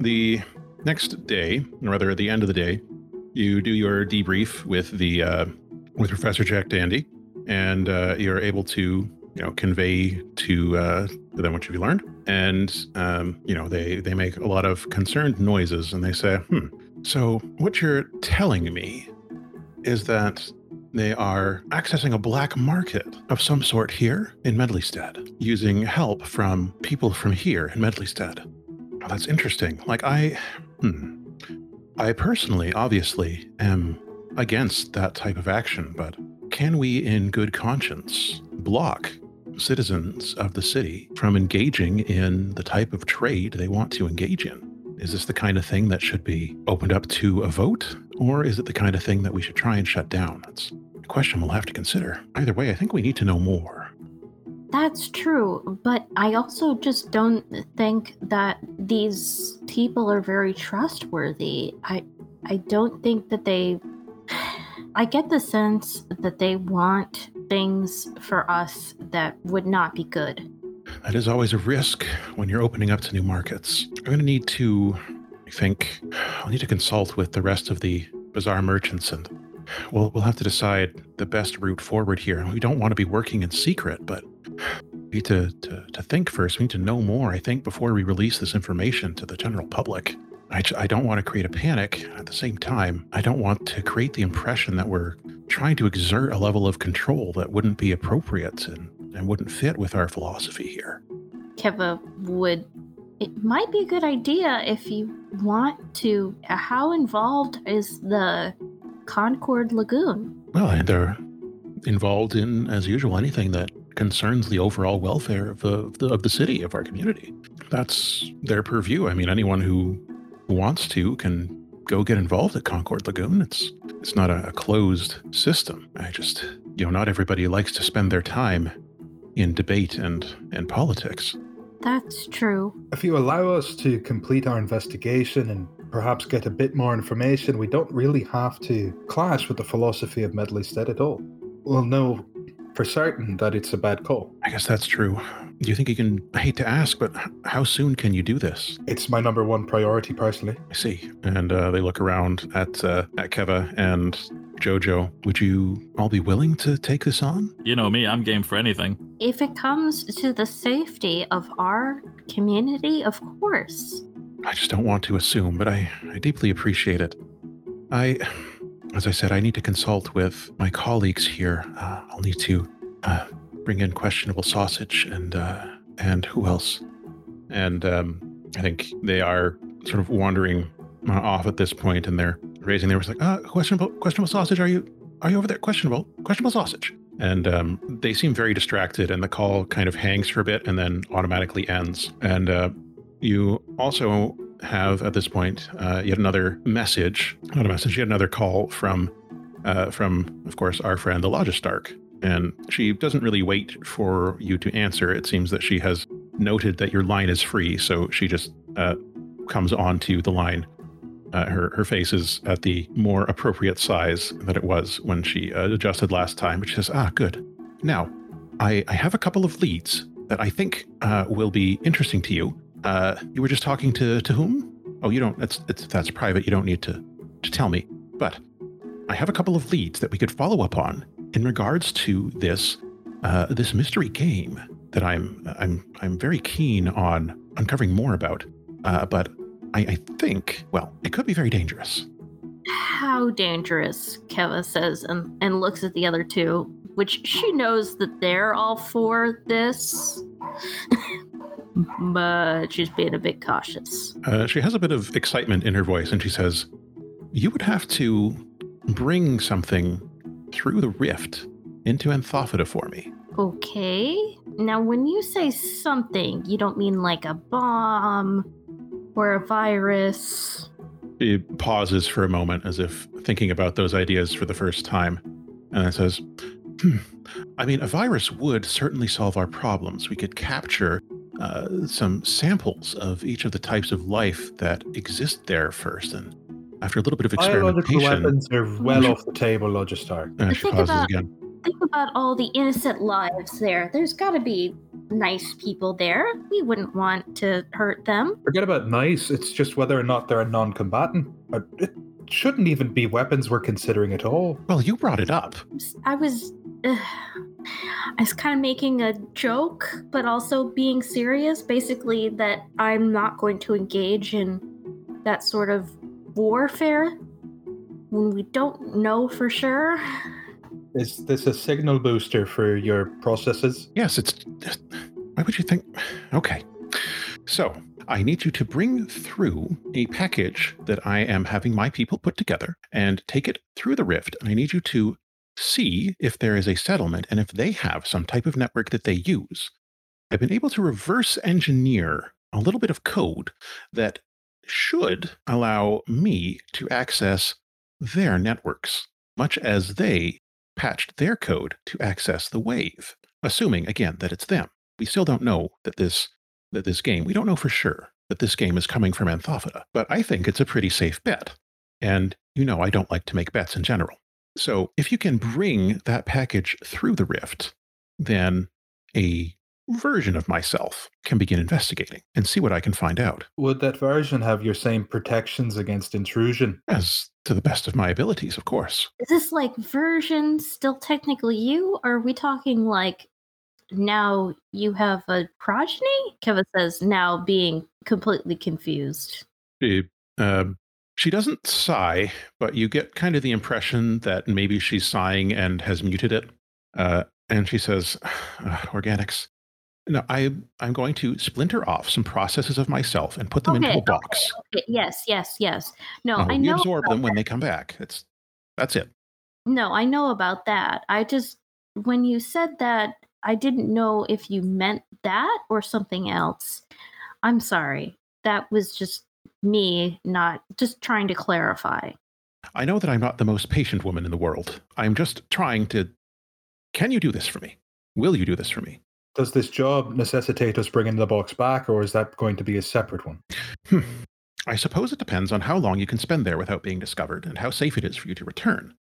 the next day, or rather at the end of the day, you do your debrief with the uh, with Professor Jack Dandy, and uh, you're able to you know convey to uh, to them what you've learned. And um, you know they they make a lot of concerned noises, and they say, "Hmm." So what you're telling me is that they are accessing a black market of some sort here in Medleystead, using help from people from here in Medleystead. Oh, that's interesting. Like I, hmm, I personally, obviously, am against that type of action, but can we, in good conscience, block citizens of the city from engaging in the type of trade they want to engage in? Is this the kind of thing that should be opened up to a vote, or is it the kind of thing that we should try and shut down? That's a question we'll have to consider. Either way, I think we need to know more. That's true, but I also just don't think that these people are very trustworthy. I I don't think that they I get the sense that they want things for us that would not be good. That is always a risk when you're opening up to new markets. I'm going to need to, I think, I'll need to consult with the rest of the bazaar merchants and we'll, we'll have to decide the best route forward here. We don't want to be working in secret, but need to, to, to think first. We need to know more, I think, before we release this information to the general public. I, I don't want to create a panic. At the same time, I don't want to create the impression that we're trying to exert a level of control that wouldn't be appropriate and, and wouldn't fit with our philosophy here. Keva would. It might be a good idea if you want to. Uh, how involved is the Concord Lagoon? Well, they're involved in, as usual, anything that concerns the overall welfare of the, of the of the city of our community. That's their purview. I mean, anyone who wants to can go get involved at Concord Lagoon. It's it's not a, a closed system. I just you know, not everybody likes to spend their time in debate and and politics. That's true. If you allow us to complete our investigation and perhaps get a bit more information, we don't really have to clash with the philosophy of Medleystead at all. We'll know for certain that it's a bad call. I guess that's true. Do you think you can? I hate to ask, but how soon can you do this? It's my number one priority personally. I see. And uh, they look around at uh, at Keva and Jojo. Would you all be willing to take this on? You know me, I'm game for anything. If it comes to the safety of our community, of course. I just don't want to assume, but I, I deeply appreciate it. I, as I said, I need to consult with my colleagues here. Uh, I'll need to uh, bring in questionable sausage and uh, and who else? And um, I think they are sort of wandering uh, off at this point, and they're raising their voice like, uh, questionable, questionable sausage. Are you are you over there? Questionable, questionable sausage. And um, they seem very distracted, and the call kind of hangs for a bit and then automatically ends. And uh, you also have at this point uh, yet another message, not a message, yet another call from, uh, from of course, our friend the Logistarch. And she doesn't really wait for you to answer. It seems that she has noted that your line is free, so she just uh, comes onto the line. Uh, her her face is at the more appropriate size that it was when she uh, adjusted last time. But she says, "Ah, good. Now, I I have a couple of leads that I think uh, will be interesting to you. Uh, you were just talking to to whom? Oh, you don't. That's it's, that's private. You don't need to to tell me. But I have a couple of leads that we could follow up on in regards to this uh, this mystery game that I'm I'm I'm very keen on uncovering more about. Uh, but I, I think well, it could be very dangerous. How dangerous, Keva says, and, and looks at the other two, which she knows that they're all for this. but she's being a bit cautious. Uh, she has a bit of excitement in her voice, and she says, "You would have to bring something through the rift into Anthophyta for me." Okay. Now, when you say something, you don't mean like a bomb or a virus. She pauses for a moment as if thinking about those ideas for the first time, and then says, I mean, a virus would certainly solve our problems. We could capture uh, some samples of each of the types of life that exist there first, and after a little bit of Biological experimentation, weapons are well off the table, Logistarch. uh, she Think pauses about- again. Think about all the innocent lives there. There's got to be nice people there. We wouldn't want to hurt them. Forget about nice. It's just whether or not they're a non-combatant. It shouldn't even be weapons we're considering at all. Well, you brought it up. I was. Uh, I was kind of making a joke, but also being serious. Basically, that I'm not going to engage in that sort of warfare when we don't know for sure. Is this a signal booster for your processes? Yes, it's. Why would you think? Okay. So, I need you to bring through a package that I am having my people put together and take it through the rift. And I need you to see if there is a settlement and if they have some type of network that they use. I've been able to reverse engineer a little bit of code that should allow me to access their networks, much as they patched their code to access the wave, assuming again that it's them. We still don't know that this that this game, we don't know for sure that this game is coming from Anthophyta, but I think it's a pretty safe bet. And you know I don't like to make bets in general. So if you can bring that package through the rift, then a version of myself can begin investigating and see what I can find out, Would that version have your same protections against intrusion? as to the best of my abilities, of course. Is this like version still technically you? Or are we talking like now you have a progeny? Keva says, now being completely confused. She, um, she doesn't sigh, but you get kind of the impression that maybe she's sighing and has muted it. Uh, and she says, "Uh, "Organics. No, I, I'm going to splinter off some processes of myself and put them into a box. Okay, yes, yes, yes. No, Uh, I know. absorb them when they come back. That's that's it. No, I know about that. I just, when you said that, I didn't know if you meant that or something else. I'm sorry. That was just me not just trying to clarify. I know that I'm not the most patient woman in the world. I'm just trying to. Can you do this for me? Will you do this for me? Does this job necessitate us bringing the box back, or is that going to be a separate one? Hmm. I suppose it depends on how long you can spend there without being discovered and how safe it is for you to return.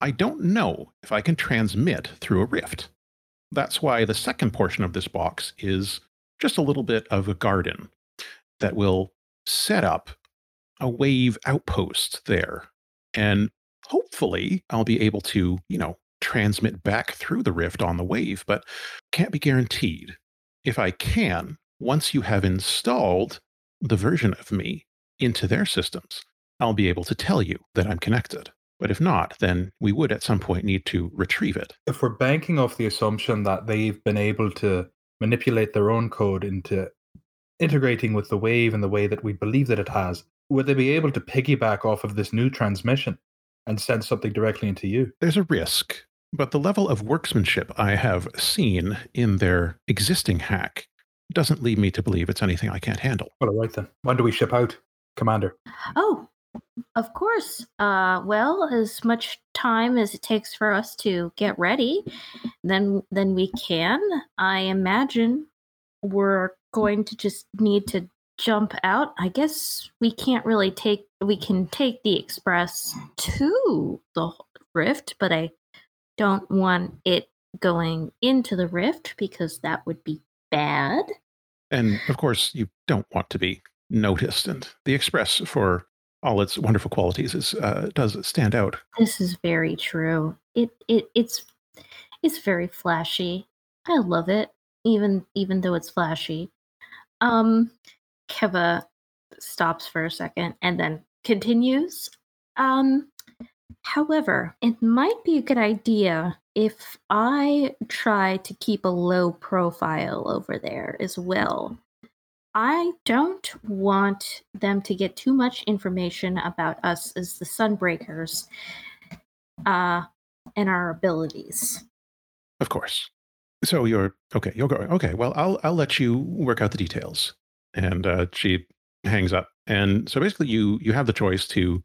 I don't know if I can transmit through a rift. That's why the second portion of this box is just a little bit of a garden that will set up a wave outpost there. And hopefully I'll be able to, you know, transmit back through the rift on the wave, but can't be guaranteed. If I can, once you have installed the version of me into their systems, I'll be able to tell you that I'm connected. But if not, then we would at some point need to retrieve it. If we're banking off the assumption that they've been able to manipulate their own code into integrating with the wave in the way that we believe that it has, would they be able to piggyback off of this new transmission and send something directly into you? There's a risk, but the level of workmanship I have seen in their existing hack doesn't lead me to believe it's anything I can't handle. Well, all right then. When do we ship out, Commander? Oh, of course. Uh, well, as much time as it takes for us to get ready, then then we can. I imagine we're going to just need to jump out. I guess we can't really take. We can take the express to the rift, but I don't want it going into the rift because that would be bad. And of course, you don't want to be noticed. And the Express, for all its wonderful qualities, is, uh, does stand out. This is very true. It it it's it's very flashy. I love it, even even though it's flashy. Um, Keva stops for a second and then continues. Um, however, it might be a good idea if I try to keep a low profile over there as well. I don't want them to get too much information about us as the Sunbreakers uh, and our abilities. Of course. So you're okay. You're going. Okay. Well, I'll I'll let you work out the details. And uh, she hangs up. And so basically, you you have the choice to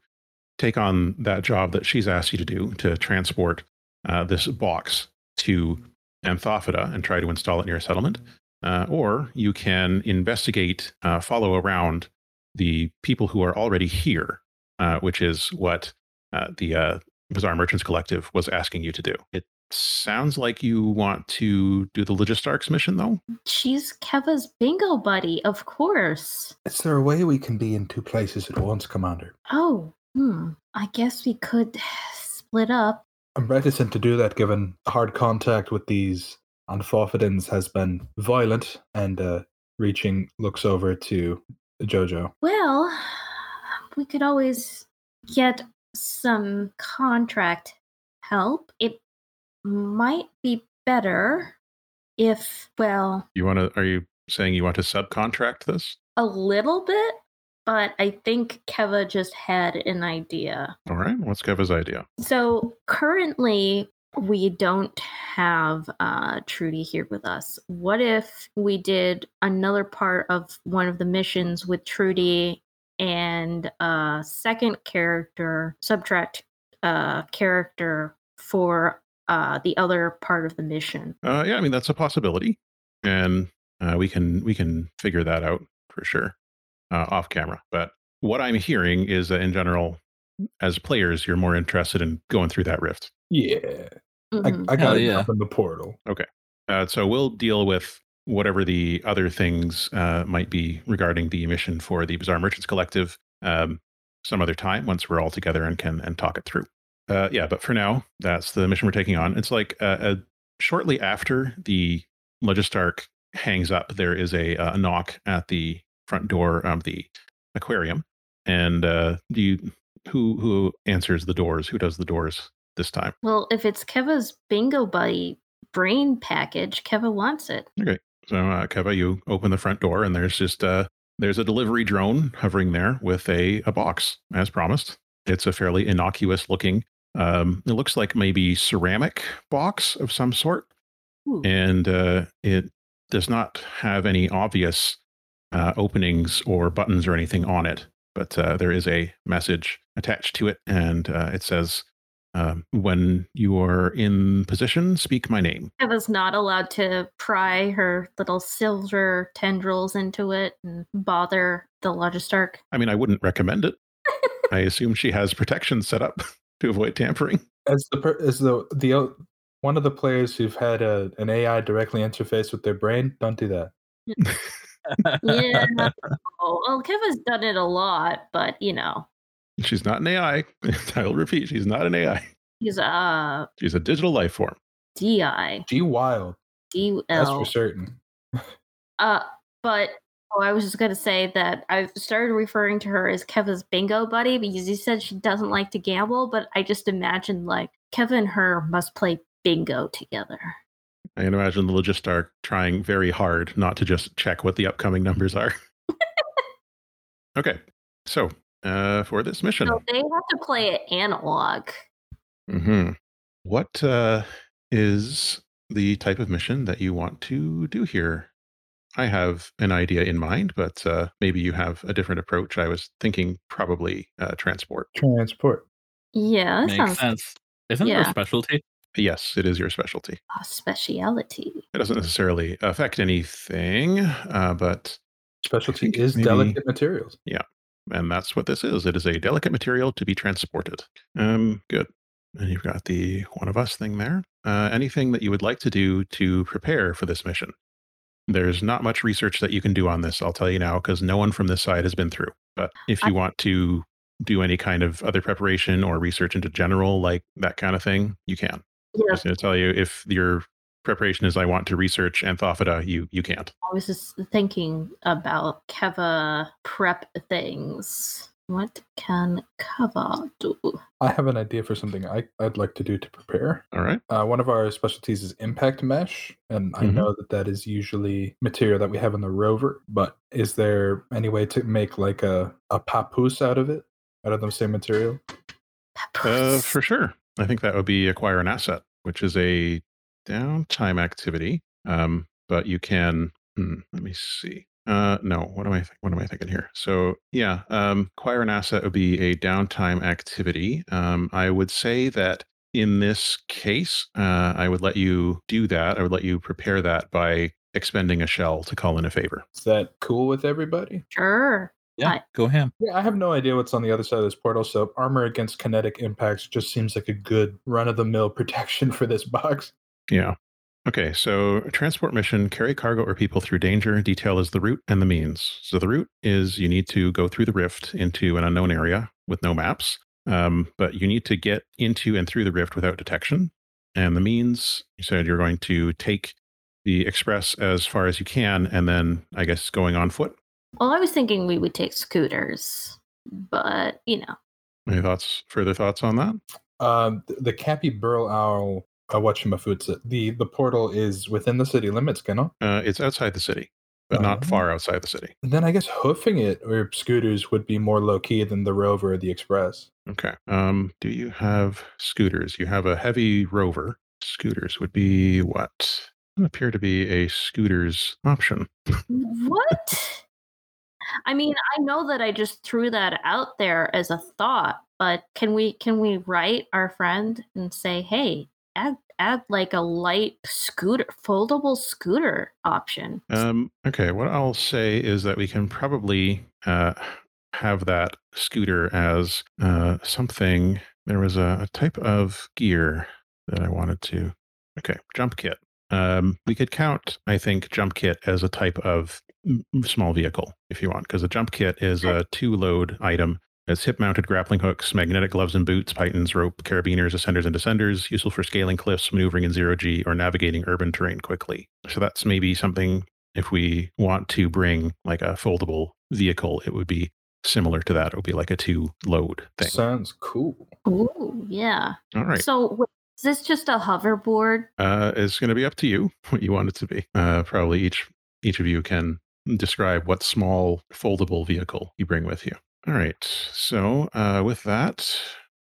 take on that job that she's asked you to do to transport uh, this box to Anthophyta and try to install it near a settlement, uh, or you can investigate, uh, follow around the people who are already here, uh, which is what uh, the Bazaar Merchants Collective was asking you to do. It sounds like you want to do the Logistarchs mission, though. She's Keva's bingo buddy, of course. Is there a way we can be in two places at once, Commander? Oh, hmm. I guess we could split up. I'm reticent to do that given hard contact with these Anthophodins has been violent and uh, reaching looks over to Jojo. Well, we could always get some contract help. It might be better if, well, You want to? Are you saying you want to subcontract this? a little bit, but I think Keva just had an idea. All right. What's Keva's idea? So currently, we don't have uh, Trudy here with us. What if we did another part of one of the missions with Trudy and a second character, subtract uh, character for uh, the other part of the mission? Uh, yeah, I mean that's a possibility, and uh, we can we can figure that out for sure uh, off camera. But what I'm hearing is that in general, as players, you're more interested in going through that rift. Yeah. Mhm. I, I got Hell it yeah. up in the portal. Okay. Uh, so we'll deal with whatever the other things uh, might be regarding the mission for the Bazaar Merchants Collective um, some other time once we're all together and can and talk it through. Uh, yeah, but for now, that's the mission we're taking on. It's like uh, uh, shortly after the Logistarch hangs up, there is a, a knock at the front door of the aquarium, and uh, do you who who answers the doors? Who does the doors this time? Well, if it's Keva's bingo buddy brain package, Keva wants it. Okay, so, uh, Keva, you open the front door, and there's just uh, there's a delivery drone hovering there with a, a box, as promised. It's a fairly innocuous looking. Um, it looks like maybe ceramic box of some sort, Ooh. and uh, it does not have any obvious uh, openings or buttons or anything on it. But uh, there is a message attached to it, and uh, it says, um, "When you are in position, speak my name." I was not allowed to pry her little silver tendrils into it and bother the Logistarch. I mean, I wouldn't recommend it. I assume she has protection set up to avoid tampering. As the per- as the the o- one of the players who've had a, an AI directly interface with their brain, don't do that. Yeah. well, Keva's done it a lot, but you know, She's not an AI. I'll repeat, she's not an AI. he's a She's a digital life form. DI. G wild, D L. that's for certain. Uh, but oh, I was just gonna say that I've started referring to her as Keva's bingo buddy because you said she doesn't like to gamble, but I just imagine like Kevin and her must play bingo together. I can imagine the Logistarch trying very hard not to just check what the upcoming numbers are. okay, so uh, for this mission, So they have to play it analog. Mm-hmm. what uh, is the type of mission that you want to do here? I have an idea in mind, but uh, maybe you have a different approach. I was thinking probably uh, transport. Transport. Yeah, that Makes sounds sense. Isn't it Yeah. a specialty? Yes, it is your specialty. a speciality. It doesn't necessarily affect anything, uh, but Specialty think is maybe- delicate materials. Yeah, and that's what this is. It is a delicate material to be transported. Um, good. And you've got the one of us thing there. Uh, anything that you would like to do to prepare for this mission? There's not much research that you can do on this. I'll tell you now because no one from this side has been through. But if you want to do any kind of other preparation or research into general, like that kind of thing, you can. Yeah, Just going to tell you if your preparation is I want to research Anthophyta, you you can't. I was just thinking about Keva prep things. What can Keva do? I have an idea for something I, I'd like to do to prepare. All right. Uh, one of our specialties is impact mesh, and I Mhm. know that that is usually material that we have in the rover. But is there any way to make like a, a papoose out of it, out of the same material? Uh, for sure. I think that would be acquire an asset, which is a downtime activity. Um, but you can. Hmm, let me see. Uh, no. What am I? Th- what am I thinking here? So yeah, um, acquire an asset would be a downtime activity. Um, I would say that in this case, uh, I would let you do that. I would let you prepare that by expending a shell to call in a favor. Is that cool with everybody? Sure. Yeah, I- go ham. Yeah, I have no idea what's on the other side of this portal, so armor against kinetic impacts just seems like a good run of the mill protection for this box. Yeah. Okay, so transport mission carry cargo or people through danger. Detail is the route and the means. So the route is you need to go through the rift into an unknown area with no maps, um, but you need to get into and through the rift without detection. And the means, you said you're going to take the express as far as you can, and then I guess going on foot. Well, I was thinking we would take scooters, but you know, Any thoughts? Further thoughts on that? Um, the Cappy Burl Owl, uh, whatchamafoots, the the portal is within the city limits, can it? Uh, it's outside the city, but not Oh. far outside the city. Then I guess hoofing it or scooters would be more low key than the Rover or the Express. Okay. Um, do you have scooters? You have a heavy rover. Scooters would be what? Doesn't appear to be a scooters option. what? I mean, I know that I just threw that out there as a thought, but can we can we write our friend and say, "Hey, add add like a light scooter, foldable scooter option." Um, okay. What I'll say is that we can probably uh, have that scooter as uh, something. There was a, a type of gear that I wanted to. Okay, jump kit. Um, we could count, I think, jump kit as a type of small vehicle if you want, because a jump kit is a two load item. It's hip mounted grappling hooks, magnetic gloves and boots, pythons, rope, carabiners, ascenders, and descenders, useful for scaling cliffs, maneuvering in zero G, or navigating urban terrain quickly. So that's maybe something if we want to bring like a foldable vehicle, it would be similar to that. It would be like a two load thing. Sounds cool. Ooh, yeah. All right. So wait, is this just a hoverboard? uh, it's going to be up to you what you want it to be. Uh, probably each each of you can describe what small foldable vehicle you bring with you. All right. So uh, with that,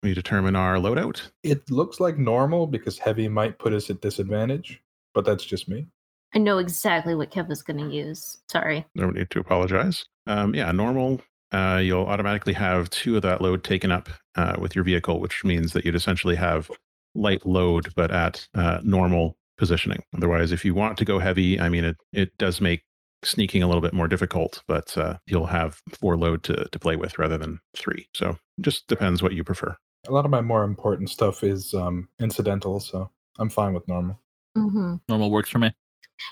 we determine our loadout. It looks like normal because heavy might put us at disadvantage, but that's just me. I know exactly what Kev is going to use. Sorry. No need to apologize. Um, yeah, normal. Uh, you'll automatically have two of that load taken up uh, with your vehicle, which means that you'd essentially have light load, but at uh, normal positioning. Otherwise, if you want to go heavy, I mean, it, it does make sneaking a little bit more difficult, but uh, you'll have four load to, to play with rather than three. So just depends what you prefer. A lot of my more important stuff is um, incidental, so I'm fine with normal. hmm Normal works for me.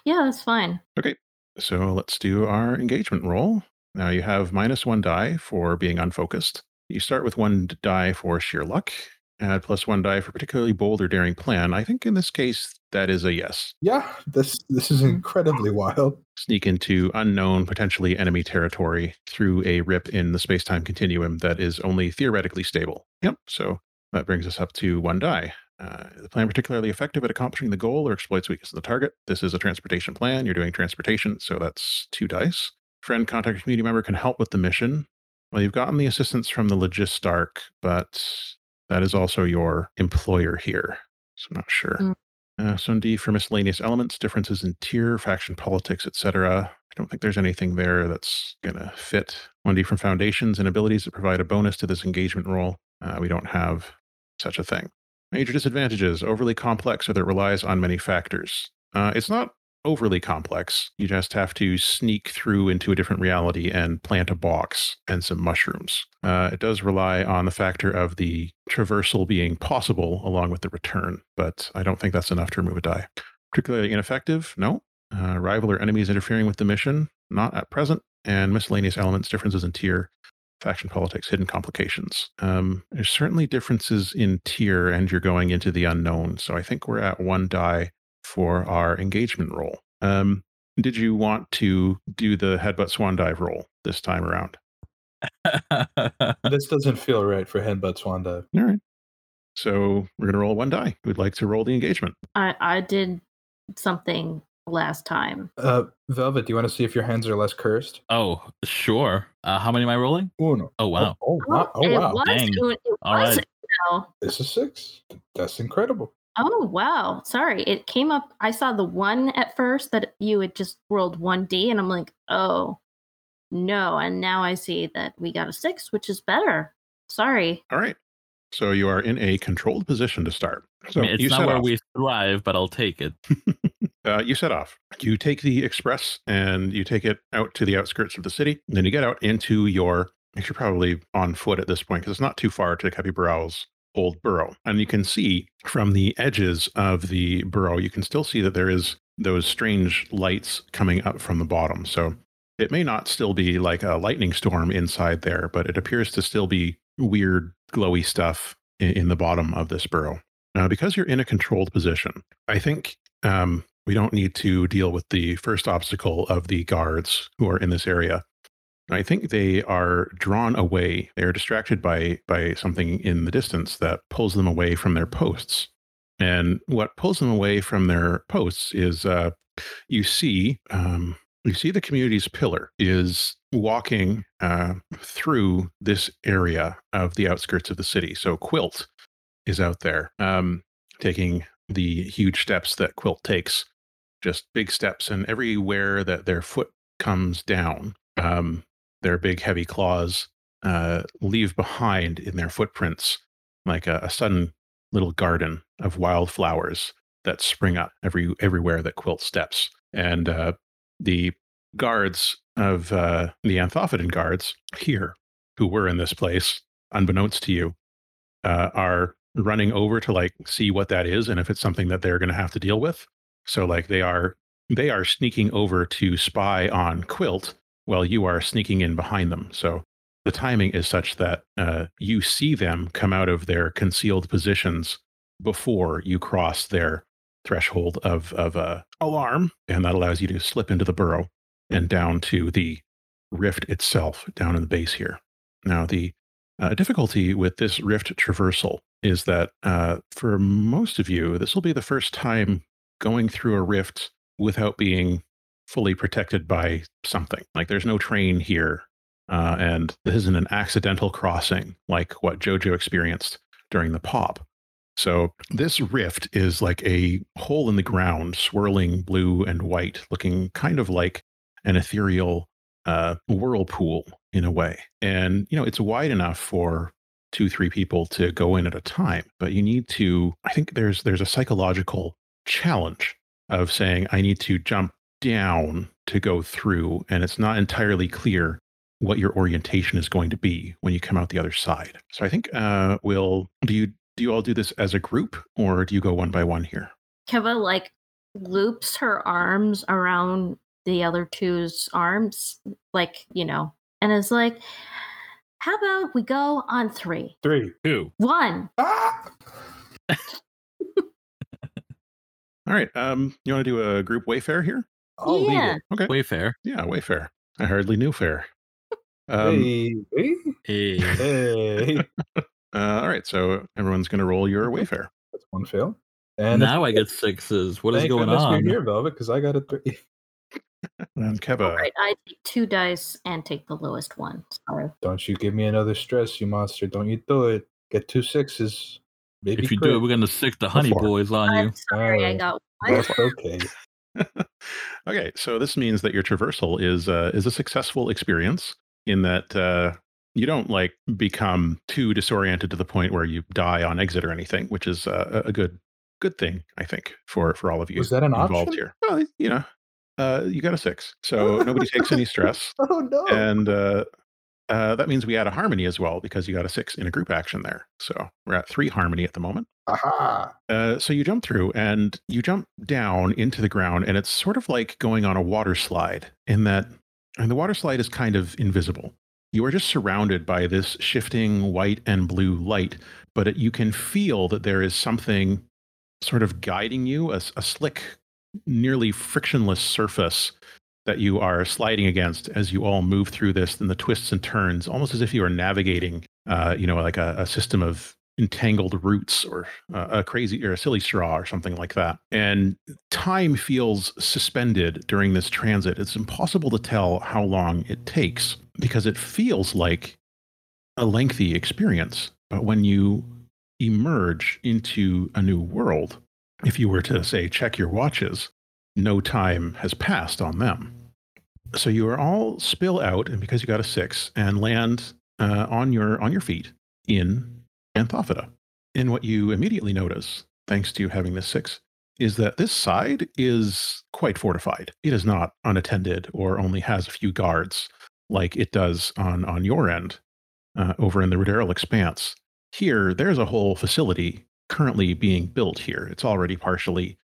Yeah, that's fine. Okay, so let's do our engagement roll. Now you have minus one die for being unfocused. You start with one die for sheer luck, add plus one die for particularly bold or daring plan. I think in this case, that is a yes. Yeah, this this is incredibly wild. Sneak into unknown, potentially enemy territory through a rip in the space time continuum that is only theoretically stable. Yep. So that brings us up to one die. Uh, the plan particularly effective at accomplishing the goal or exploits weakness of the target. This is a transportation plan. You're doing transportation, so that's two dice. Friend, contact, community member can help with the mission. Well, you've gotten the assistance from the Logistarch, but that is also your employer here. So I'm not sure. Mm. Uh, so D for miscellaneous elements, differences in tier, faction politics, etc. I don't think there's anything there that's going to fit. 1D from foundations and abilities that provide a bonus to this engagement roll. Uh, we don't have such a thing. Major disadvantages overly complex or that relies on many factors. Uh, it's not overly complex. You just have to sneak through into a different reality and plant a box and some mushrooms. Uh, it does rely on the factor of the traversal being possible along with the return, but I don't think that's enough to remove a die. Particularly ineffective? No. Uh, rival or enemies interfering with the mission? Not at present. And miscellaneous elements, differences in tier, faction politics, hidden complications. Um, there's certainly differences in tier, and you're going into the unknown. So I think we're at one die for our engagement roll. Um, did you want to do the headbutt swan dive roll this time around? This doesn't feel right for headbutt swan dive. All right. So we're going to roll one die. We'd like to roll the engagement. I I did something last time. Uh, Velvet, do you want to see if your hands are less cursed? oh, sure. Uh, how many am I rolling? Uno. Oh, wow. Oh, oh, wow. Oh, it was. Dang. It was. right. Uno. This is six. That's incredible. Oh wow! Sorry, it came up. I saw the one at first that you had just rolled one d, and I'm like, oh no! And now I see that we got a six, which is better. Sorry. All right. So you are in a controlled position to start. So I mean, it's you not set where off. we thrive, but I'll take it. uh, you set off. You take the express and you take it out to the outskirts of the city. And then you get out into your, you're probably on foot at this point because it's not too far to Capibaral's old burrow. And you can see from the edges of the burrow, you can still see that there is those strange lights coming up from the bottom. So it may not still be like a lightning storm inside there, but it appears to still be weird, glowy stuff in, in the bottom of this burrow. Now, because you're in a controlled position, I think um, we don't need to deal with the first obstacle of the guards who are in this area. I think they are drawn away. They are distracted by by something in the distance that pulls them away from their posts. And what pulls them away from their posts is uh, you see um, you see the community's pillar is walking uh, through this area of the outskirts of the city. So Quilt is out there um, taking the huge steps that Quilt takes, just big steps, and everywhere that their foot comes down, um, their big heavy claws uh, leave behind in their footprints like a, a sudden little garden of wildflowers that spring up every everywhere that Quilt steps. And uh, the guards of uh, the Anthophidan guards here, who were in this place, unbeknownst to you, uh, are running over to like see what that is and if it's something that they're going to have to deal with. So like they are they are sneaking over to spy on Quilt while you are sneaking in behind them. So the timing is such that uh, you see them come out of their concealed positions before you cross their threshold of of uh, alarm, and that allows you to slip into the burrow and down to the rift itself, down in the base here. Now, the uh, difficulty with this rift traversal is that uh, for most of you, this will be the first time going through a rift without being fully protected by something. Like there's no train here, uh, and this isn't an accidental crossing like what JoJo experienced during the pop. So this rift is like a hole in the ground, swirling blue and white, looking kind of like an ethereal uh, whirlpool in a way. And you know, it's wide enough for two, three people to go in at a time, but you need to. I think there's there's a psychological challenge of saying I need to jump down to go through, and it's not entirely clear what your orientation is going to be when you come out the other side. So I think uh, we'll do you do you all do this as a group or do you go one by one here? Keva like loops her arms around the other two's arms, like, you know, and is like, how about we go on three? Three. Two. One. Ah! All right. Um, you want to do a group Wayfair here? I'll lead yeah. it. Okay. Wayfair. Yeah, Wayfair. I hardly knew fair. Um, hey, hey, Hey. hey. uh, all right. So everyone's going to roll your Wayfair. That's one fail. And now I get sixes. What is going on? You're here, Velvet, because I got a three. And Keva. All right, I take two dice and take the lowest one. Sorry. Don't you give me another stress, you monster. Don't you do it. Get two sixes. Baby If you crit. do it, we're gonna sick the honey Four. boys on you. I'm sorry, I got one. That's okay. Okay, so this means that your traversal is uh, is a successful experience in that uh, you don't like become too disoriented to the point where you die on exit or anything, which is uh, a good good thing I think for for all of you Was that an involved option? here. Well, you know, uh, you got a six, so nobody takes any stress, Oh no. and uh, uh, that means we add a harmony as well because you got a six in a group action there. So we're at three harmony at the moment. Aha. Uh, so you jump through and you jump down into the ground, and it's sort of like going on a water slide in that, and the water slide is kind of invisible. You are just surrounded by this shifting white and blue light, but it, you can feel that there is something sort of guiding you, a slick, nearly frictionless surface that you are sliding against as you all move through this and the twists and turns, almost as if you are navigating, uh, you know, like a, a system of entangled roots or uh, a crazy or a silly straw or something like that. And time feels suspended during this transit. It's impossible to tell how long it takes because it feels like a lengthy experience. But when you emerge into a new world, if you were to say check your watches, no time has passed on them. So you are all spill out, and because you got a six, and land uh, on your on your feet in Anthophyta. And what you immediately notice, thanks to having this six, is that this side is quite fortified. It is not unattended or only has a few guards like it does on, on your end uh, over in the Ruderal Expanse. Here, there's a whole facility currently being built here. It's already partially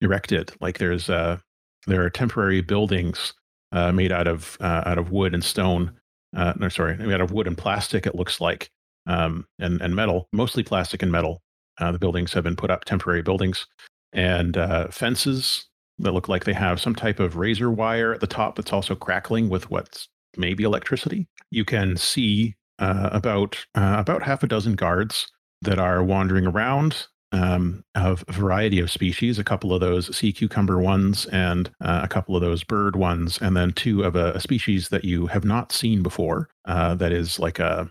erected. Like there's uh, there are temporary buildings uh, made out of uh, out of wood and stone. Uh, no, sorry, made out of wood and plastic. It looks like um, and and metal, mostly plastic and metal. Uh, the buildings have been put up, temporary buildings, and uh, fences that look like they have some type of razor wire at the top that's also crackling with what's maybe electricity. You can see uh, about uh, about half a dozen guards that are wandering around um, of a variety of species. A couple of those sea cucumber ones, and uh, a couple of those bird ones, and then two of a, a species that you have not seen before. Uh, that is like a.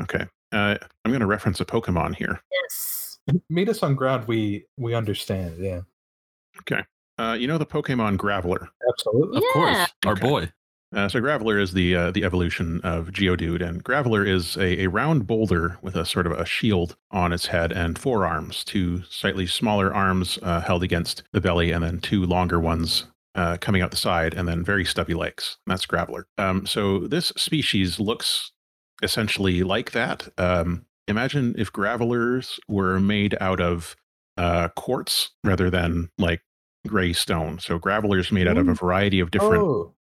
Okay, uh, I'm going to reference a Pokemon here. Yes. Meet us on ground we we understand. Yeah, Okay, uh, you know the Pokemon Graveler. absolutely. Of Yeah. course, our Okay. boy. Uh, so Graveler is the uh, the evolution of Geodude, and Graveler is a, a round boulder with a sort of a shield on its head and four arms, two slightly smaller arms uh, held against the belly, and then two longer ones uh, coming out the side, and then very stubby legs. That's Graveler. Um, so this species looks essentially like that. Um, imagine if Gravelers were made out of uh, quartz rather than like gray stone. So Gravelers made out of a variety of different Oh,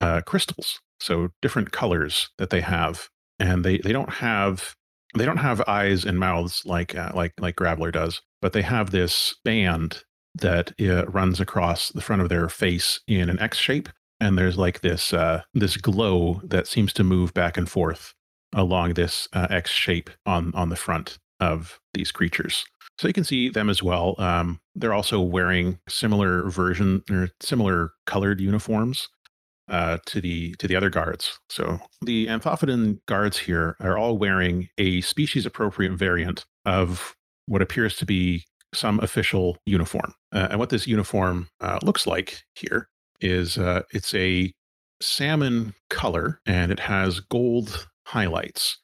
uh, crystals, so different colors that they have, and they they don't have they don't have eyes and mouths like uh, like like Graveler does, but they have this band that uh, runs across the front of their face in an X shape, and there's like this uh, this glow that seems to move back and forth along this uh, X shape on on the front of these creatures. So you can see them as well. Um, they're also wearing similar version or similar colored uniforms uh, to the to the other guards. So the Amphophodon guards here are all wearing a species appropriate variant of what appears to be some official uniform. Uh, and what this uniform uh, looks like here is uh, it's a salmon color and it has gold highlights.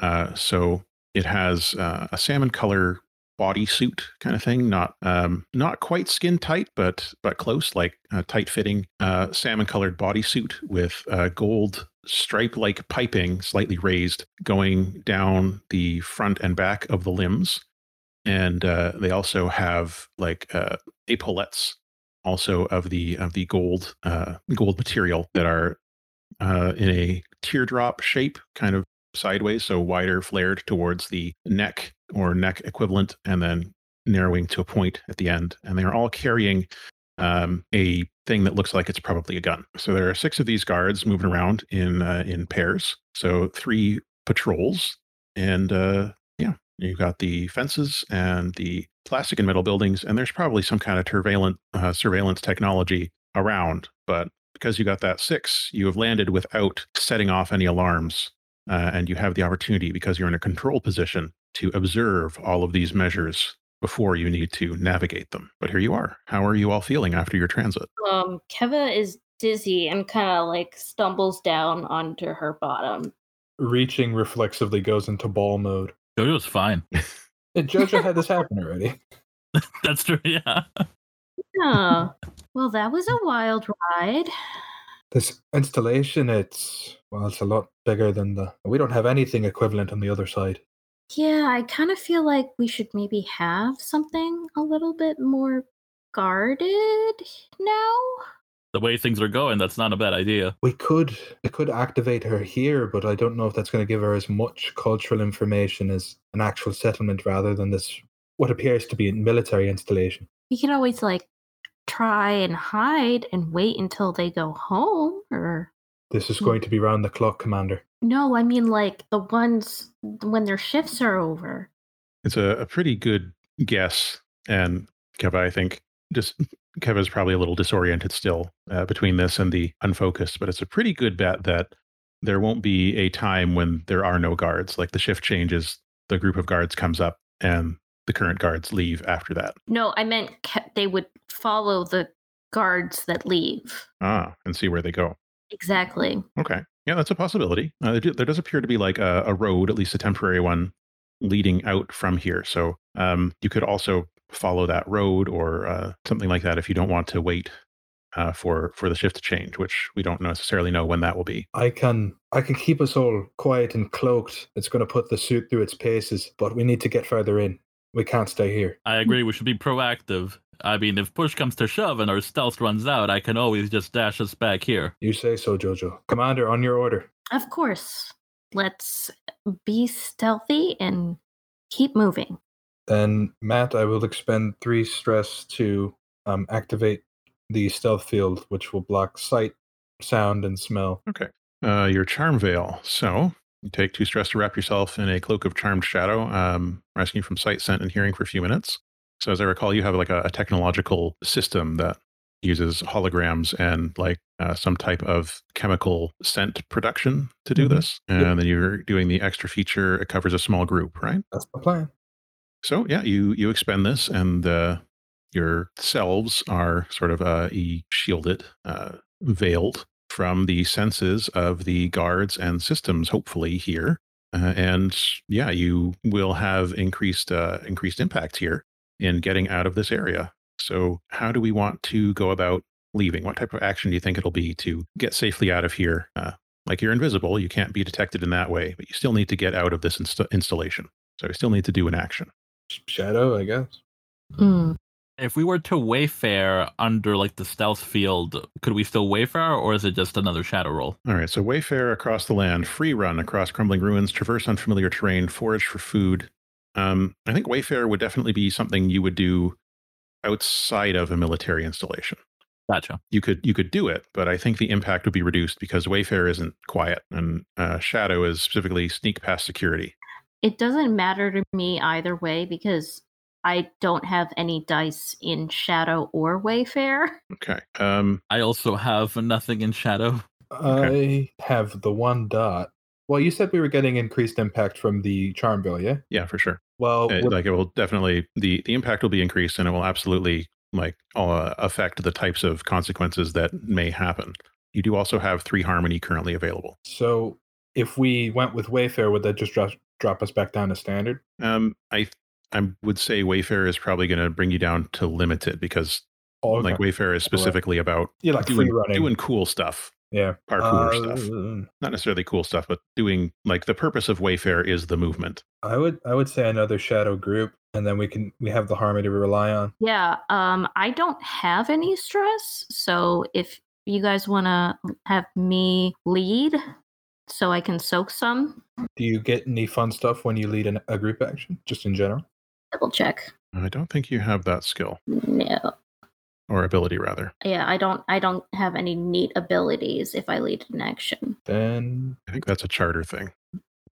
Uh, so it has uh, a salmon color bodysuit kind of thing, not um, not quite skin tight, but but close, like a tight fitting uh, salmon colored bodysuit with uh, gold stripe like piping, slightly raised, going down the front and back of the limbs, and uh, they also have like uh, epaulettes, also of the of the gold uh, gold material that are uh, in a teardrop shape, kind of sideways, so wider, flared towards the neck or neck equivalent, and then narrowing to a point at the end. And they're all carrying um, a thing that looks like it's probably a gun. So there are six of these guards moving around in uh, in pairs. So three patrols, and uh, yeah, you've got the fences and the plastic and metal buildings, and there's probably some kind of surveillance uh, surveillance technology around. But because you got that six, you have landed without setting off any alarms uh, and you have the opportunity because you're in a control position to observe all of these measures before you need to navigate them. But here you are. How are you all feeling after your transit? Um, Keva is dizzy and kind of like stumbles down onto her bottom. reaching reflexively goes into ball mode. Jojo's fine. Hey, Jojo had this happen already. That's true. Yeah. Oh, well, that was a wild ride. This installation, it's well, it's a lot bigger than the. We don't have anything equivalent on the other side. Yeah, I kind of feel like we should maybe have something a little bit more guarded now. The way things are going, that's not a bad idea. We could, we could activate her here, but I don't know if that's going to give her as much cultural information as an actual settlement, rather than this what appears to be a military installation. We could always like try and hide and wait until they go home or This is going to be round the clock, Commander. no, I mean like the ones when their shifts are over. It's a, a pretty good guess. And Keva, I think just Keva's probably a little disoriented still uh, between this and the unfocused, but it's a pretty good bet that there won't be a time when there are no guards. Like the shift changes, the group of guards comes up, and the current guards leave after that. No, I meant ca- they would follow the guards that leave. Ah, and see where they go. Exactly. Okay. Yeah, that's a possibility. Uh, there, do- there does appear to be like a, a road, at least a temporary one, leading out from here. So um, you could also follow that road or uh, something like that if you don't want to wait uh, for for the shift to change, which we don't necessarily know when that will be. I can I can keep us all quiet and cloaked. It's going to put the suit through its paces, but we need to get further in. We can't stay here. I agree. We should be proactive. I mean, if push comes to shove and our stealth runs out, I can always just dash us back here. You say so, Jojo. Commander, on your order. Of course. Let's be stealthy and keep moving. Then, Matt, I will expend three stress to um, activate the stealth field, which will block sight, sound, and smell. Okay. Uh, your charm veil. So you take two stress to wrap yourself in a cloak of charmed shadow, um, rescue from sight, scent, and hearing for a few minutes. So as I recall, you have like a, a technological system that uses holograms and like uh, some type of chemical scent production to do Mhm. this. And Yep. then you're doing the extra feature. It covers a small group, right? That's the plan. So yeah, you you expend this, and uh, your selves are sort of uh, e- shielded, uh, veiled from the senses of the guards and systems. Hopefully here, uh, and yeah, you will have increased uh, increased impact here in getting out of this area. So how do we want to go about leaving? What type of action do you think it'll be to get safely out of here? Uh, like you're invisible, you can't be detected in that way, but you still need to get out of this inst- installation. So you still need to do an action. Shadow, I guess. Hmm. If we were to wayfare under like the stealth field, could we still wayfare, or is it just another shadow roll? All right, so wayfare across the land, free run across crumbling ruins, traverse unfamiliar terrain, forage for food. Um, I think wayfare would definitely be something you would do outside of a military installation. Gotcha. You could you could do it, but I think the impact would be reduced because wayfare isn't quiet, and uh, shadow is specifically sneak past security. It doesn't matter to me either way because I don't have any dice in Shadow or Wayfare. Okay. Um, I also have nothing in shadow. I have the one dot. Well, you said we were getting increased impact from the charm veil, yeah? yeah, for sure. Well, It- with- like it will definitely the the impact will be increased, and it will absolutely like uh, affect the types of consequences that may happen. You do also have three harmony currently available. so if we went with Wayfare, would that just drop, drop us back down to standard? Um, I I would say Wayfare is probably going to bring you down to limited because Oh, like. Wayfare is specifically about yeah, like doing free running. doing cool stuff, yeah. parkour Uh, stuff. Not necessarily cool stuff, but doing like the purpose of Wayfare is the movement. I would I would say another shadow group, and then we can we have the harmony to rely on. Yeah, um, I don't have any stress, so if you guys want to have me lead so I can soak some, Do you get any fun stuff when you lead an, a group action, just in general? Double check. I don't think you have that skill No. or ability, rather. Yeah, I don't I don't have any neat abilities if I lead an action. Then I think that's a charter thing.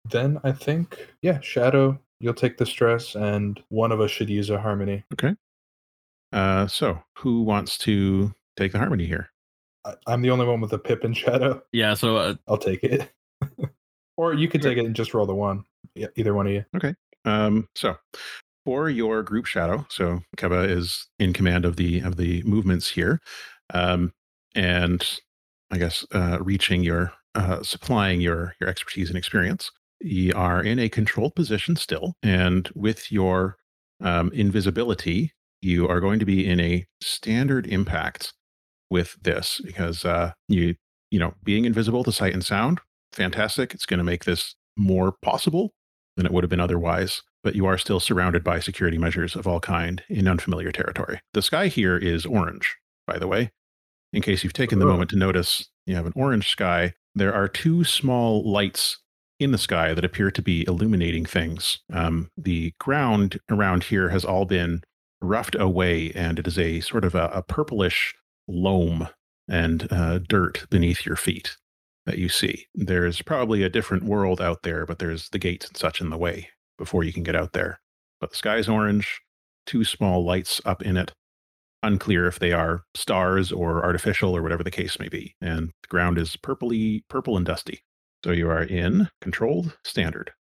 then I think yeah, shadow. You'll take the stress, and one of us should use a harmony. Okay. Uh, so who wants to take the harmony here? I, I'm the only one with a pip and shadow. Yeah, so uh, I'll take it. or you could take it and just roll the one. Yeah, either one of you. Okay. Um, so for your group shadow, so Keba is in command of the of the movements here, um, and I guess uh, reaching your uh, supplying your your expertise and experience. You are in a controlled position still, and with your um, invisibility, you are going to be in a standard impact with this because uh, you you know being invisible to sight and sound, fantastic. It's going to make this more possible than it would have been otherwise. But you are still surrounded by security measures of all kind in unfamiliar territory. The sky here is orange, by the way. In case you've taken the Oh. moment to notice, you have an orange sky. There are two small lights in the sky that appear to be illuminating things. Um, the ground around here has all been roughed away, and it is a sort of a, a purplish loam and uh, dirt beneath your feet that you see. There's probably a different world out there, but there's the gates and such in the way before you can get out there. But the sky's orange, two small lights up in it. Unclear if they are stars or artificial or whatever the case may be. And the ground is purpley, purple and dusty. So you are in controlled standard.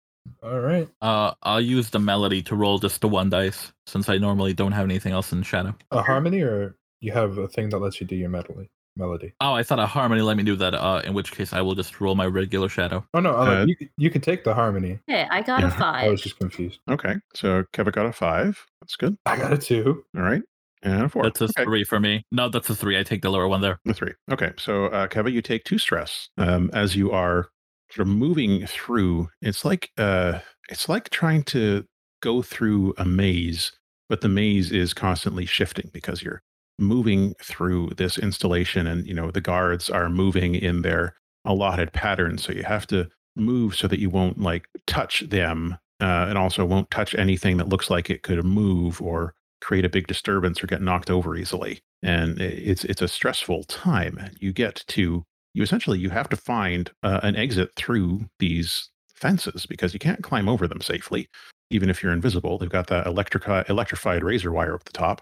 All right. uh, I'll use the melody to roll just the one dice since I normally don't have anything else in shadow. A harmony, or you have a thing that lets you do your medley. Melody. Oh, I thought a harmony let me do that. Uh, in which case, I will just roll my regular shadow. Oh no, I'll- Uh, you you can take the harmony. Okay, I got Yeah, a I I five. was just confused. Okay, so Kevin got a five. That's good. I got a two. All right, and a four. That's a okay. three for me. No, that's a three. I take the lower one there. The three. Okay, so uh, Kevin, you take two stress um, as you are sort of moving through. It's like uh, it's like trying to go through a maze, but the maze is constantly shifting because you're moving through this installation, and you know the guards are moving in their allotted pattern, so you have to move so that you won't like touch them, uh, and also won't touch anything that looks like it could move or create a big disturbance or get knocked over easily. And it's it's a stressful time. You get to you essentially you have to find uh, an exit through these fences because you can't climb over them safely. Even if you're invisible they've got that electric electrified razor wire up the top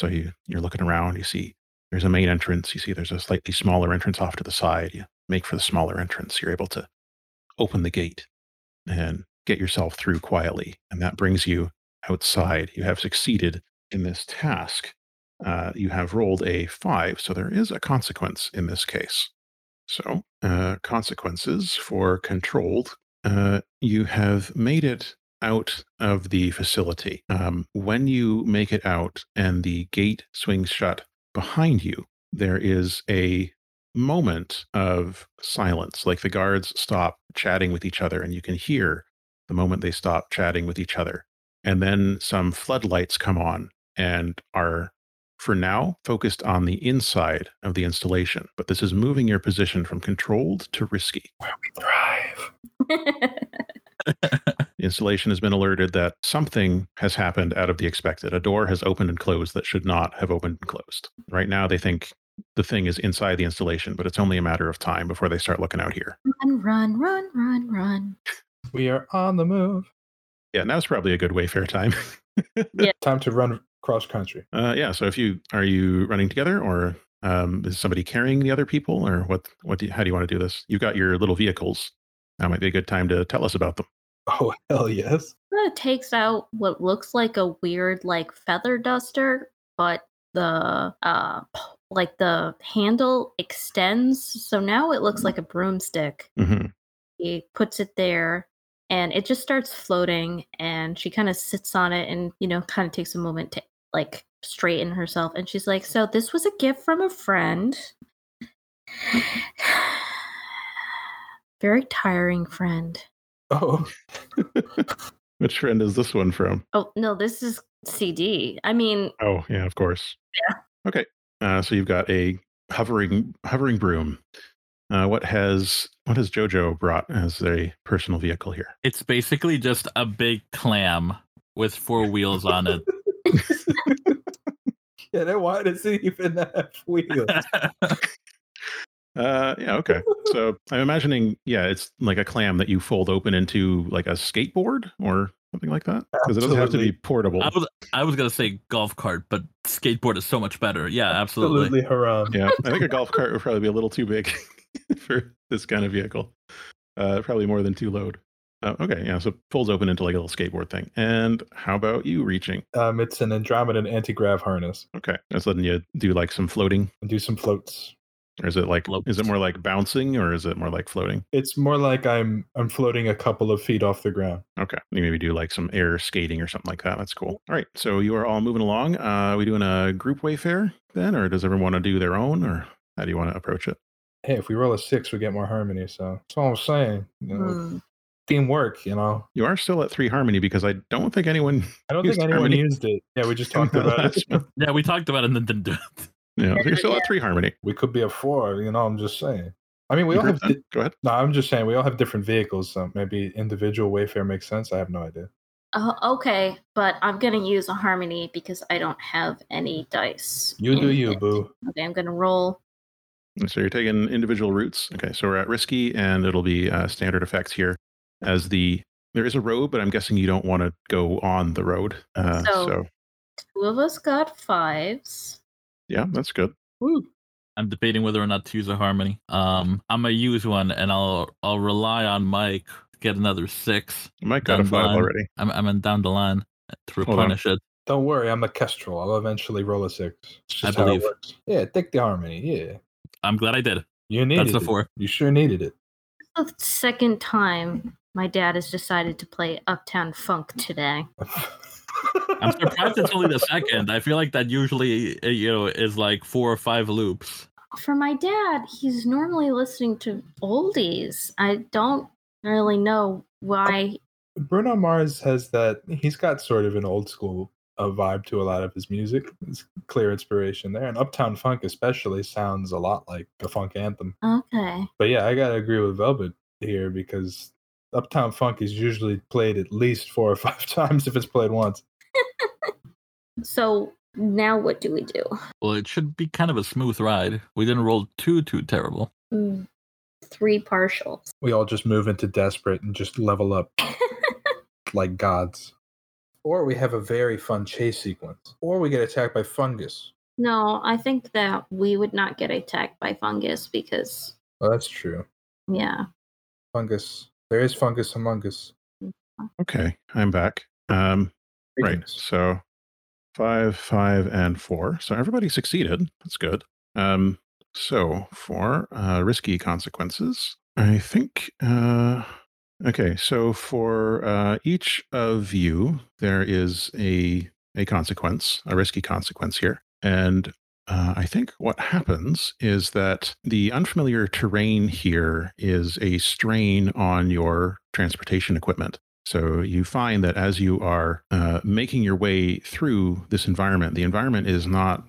so you you're looking around you see there's a main entrance you see there's a slightly smaller entrance off to the side you make for the smaller entrance you're able to open the gate and get yourself through quietly and that brings you outside you have succeeded in this task uh, you have rolled a five, so there is a consequence in this case. So, uh, consequences for controlled. Uh, you have made it out of the facility. Um, when you make it out and the gate swings shut behind you, there is a moment of silence, like the guards stop chatting with each other, and you can hear the moment they stop chatting with each other. And then some floodlights come on and are for now focused on the inside of the installation, but this is moving your position from controlled to risky. Where we thrive. The installation has been alerted that something has happened out of the expected. A door has opened and closed that should not have opened and closed. Right now, they think the thing is inside the installation, but it's only a matter of time before they start looking out here. run, run, run, run, run. We are on the move. Yeah, now's probably a good Wayfare time. yeah. Time to run cross country. Uh, yeah. So if you are you running together, or um, is somebody carrying the other people, or what? What? Do you, how do you want to do this? You've got your little vehicles. That might be a good time to tell us about them. Oh hell yes. It takes out what looks like a weird like feather duster, but the uh like the handle extends, so now it looks like a broomstick. hmm He puts it there and it just starts floating and she kind of sits on it and you know kind of takes a moment to like straighten herself and she's like, "So this was a gift from a friend." Very tiring friend. Oh, Which friend is this one from? Oh, no, this is CD. I mean, Oh, yeah, of course. Yeah. Okay. Uh, so you've got a hovering hovering broom. Uh, what has what has JoJo brought as a personal vehicle here? It's basically just a big clam with four wheels on it. yeah. Then why does it even have wheels? Uh, yeah, okay. So I'm imagining, yeah, it's like a clam that you fold open into like a skateboard or something like that. Because it doesn't have to be portable. I was I was gonna say golf cart, but skateboard is so much better. Yeah, absolutely. Absolutely haram. Yeah, I think a golf cart would probably be a little too big for this kind of vehicle. Uh, probably more than two load. Uh, okay, yeah, so it folds open into like a little skateboard thing. And how about you reaching? Um, it's an Andromedan anti-grav harness. Okay, that's letting you do like some floating, And do some floats. Or is it like Floats. is it more like bouncing, or is it more like floating? It's more like I'm I'm floating a couple of feet off the ground. Okay, you maybe do like some air skating or something like that. That's cool. All right, so you are all moving along. Uh, we doing a group wayfare then, or does everyone want to do their own, or how do you want to approach it? Hey, if we roll a six, we get more harmony. So that's all I'm saying. You know, hmm. teamwork. You know, You are still at three harmony because I don't think anyone. I don't think anyone harmony. used it. Yeah, we just talked about it. Yeah, we talked about it and then didn't. Yeah, so you're still at three harmony. We could be a four. You know, I'm just saying. I mean, we all have. Di- Go ahead. no, I'm just saying we all have different vehicles. So maybe individual Wayfare makes sense. I have no idea. Uh, okay, but I'm gonna use a harmony because I don't have any dice. You do you, it. boo. Okay, I'm gonna roll. So you're taking individual routes. Okay, so we're at risky, and it'll be uh, standard effects here. As the there is a road, but I'm guessing you don't want to go on the road. Uh, So- so Two of us got fives. Yeah, that's good. Woo. I'm debating whether or not to use a harmony. Um, I'm gonna use one, and I'll I'll rely on Mike to get another six. Mike got a Done five blind. already. I'm I'm in down the line to replenish it. Don't worry, I'm a kestrel. I'll eventually roll a six. It's I just how it believe. Yeah, take the harmony. Yeah. I'm glad I did. You needed That's the it. four. You sure needed it. The second time my dad has decided to play Uptown Funk today. I'm surprised it's only the second. I feel like that usually uh, you know is like four or five loops. For my dad, he's normally listening to oldies. I don't really know why. Bruno Mars has that. He's got sort of an old school uh, vibe to a lot of his music. It's clear inspiration there, and Uptown Funk especially sounds a lot like a funk anthem. Okay. But yeah, I gotta agree with Velvet here because Uptown Funk is usually played at least four or five times if it's played once. So now what do we do? Well, it should be kind of a smooth ride. We didn't roll too too terrible. Mm, Three partials. We all just move into desperate and just level up like gods. Or we have a very fun chase sequence. Or we get attacked by fungus. No, I think that we would not get attacked by fungus because, Well, that's true. yeah. Fungus. There is fungus among us. Okay, I'm back. Um, right. So five, five, and four. So everybody succeeded. That's good. Um, so for uh, risky consequences, I think. Uh, okay, so for uh, each of you, there is a a consequence, a risky consequence here, and. Uh, I think what happens is that the unfamiliar terrain here is a strain on your transportation equipment. So you find that as you are uh, making your way through this environment, the environment is not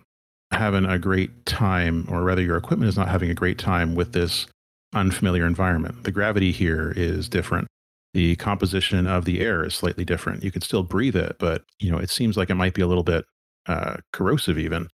having a great time, or rather, your equipment is not having a great time with this unfamiliar environment. The gravity here is different. The composition of the air is slightly different. You could still breathe it, but you know it seems like it might be a little bit uh, corrosive even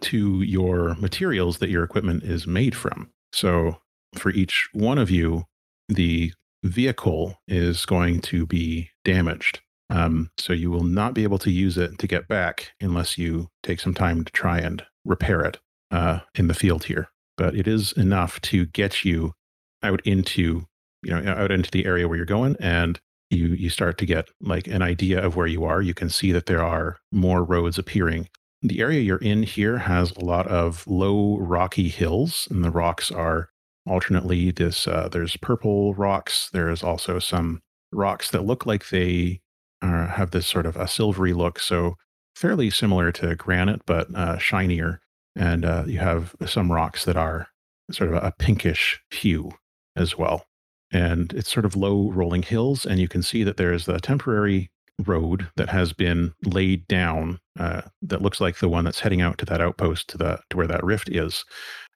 to your materials that your equipment is made from. So for each one of you, the vehicle is going to be damaged. Um, so you will not be able to use it to get back unless you take some time to try and repair it uh, in the field here. But it is enough to get you out into you know out into the area where you're going, and you you start to get like an idea of where you are. You can see that there are more roads appearing. The area you're in here has a lot of low rocky hills, and the rocks are alternately this uh, there's purple rocks there's also some rocks that look like they uh, have this sort of a silvery look so fairly similar to granite but uh, shinier and uh, you have some rocks that are sort of a pinkish hue as well and it's sort of low rolling hills and you can see that there's a temporary road that has been laid down uh, that looks like the one that's heading out to that outpost to the to where that rift is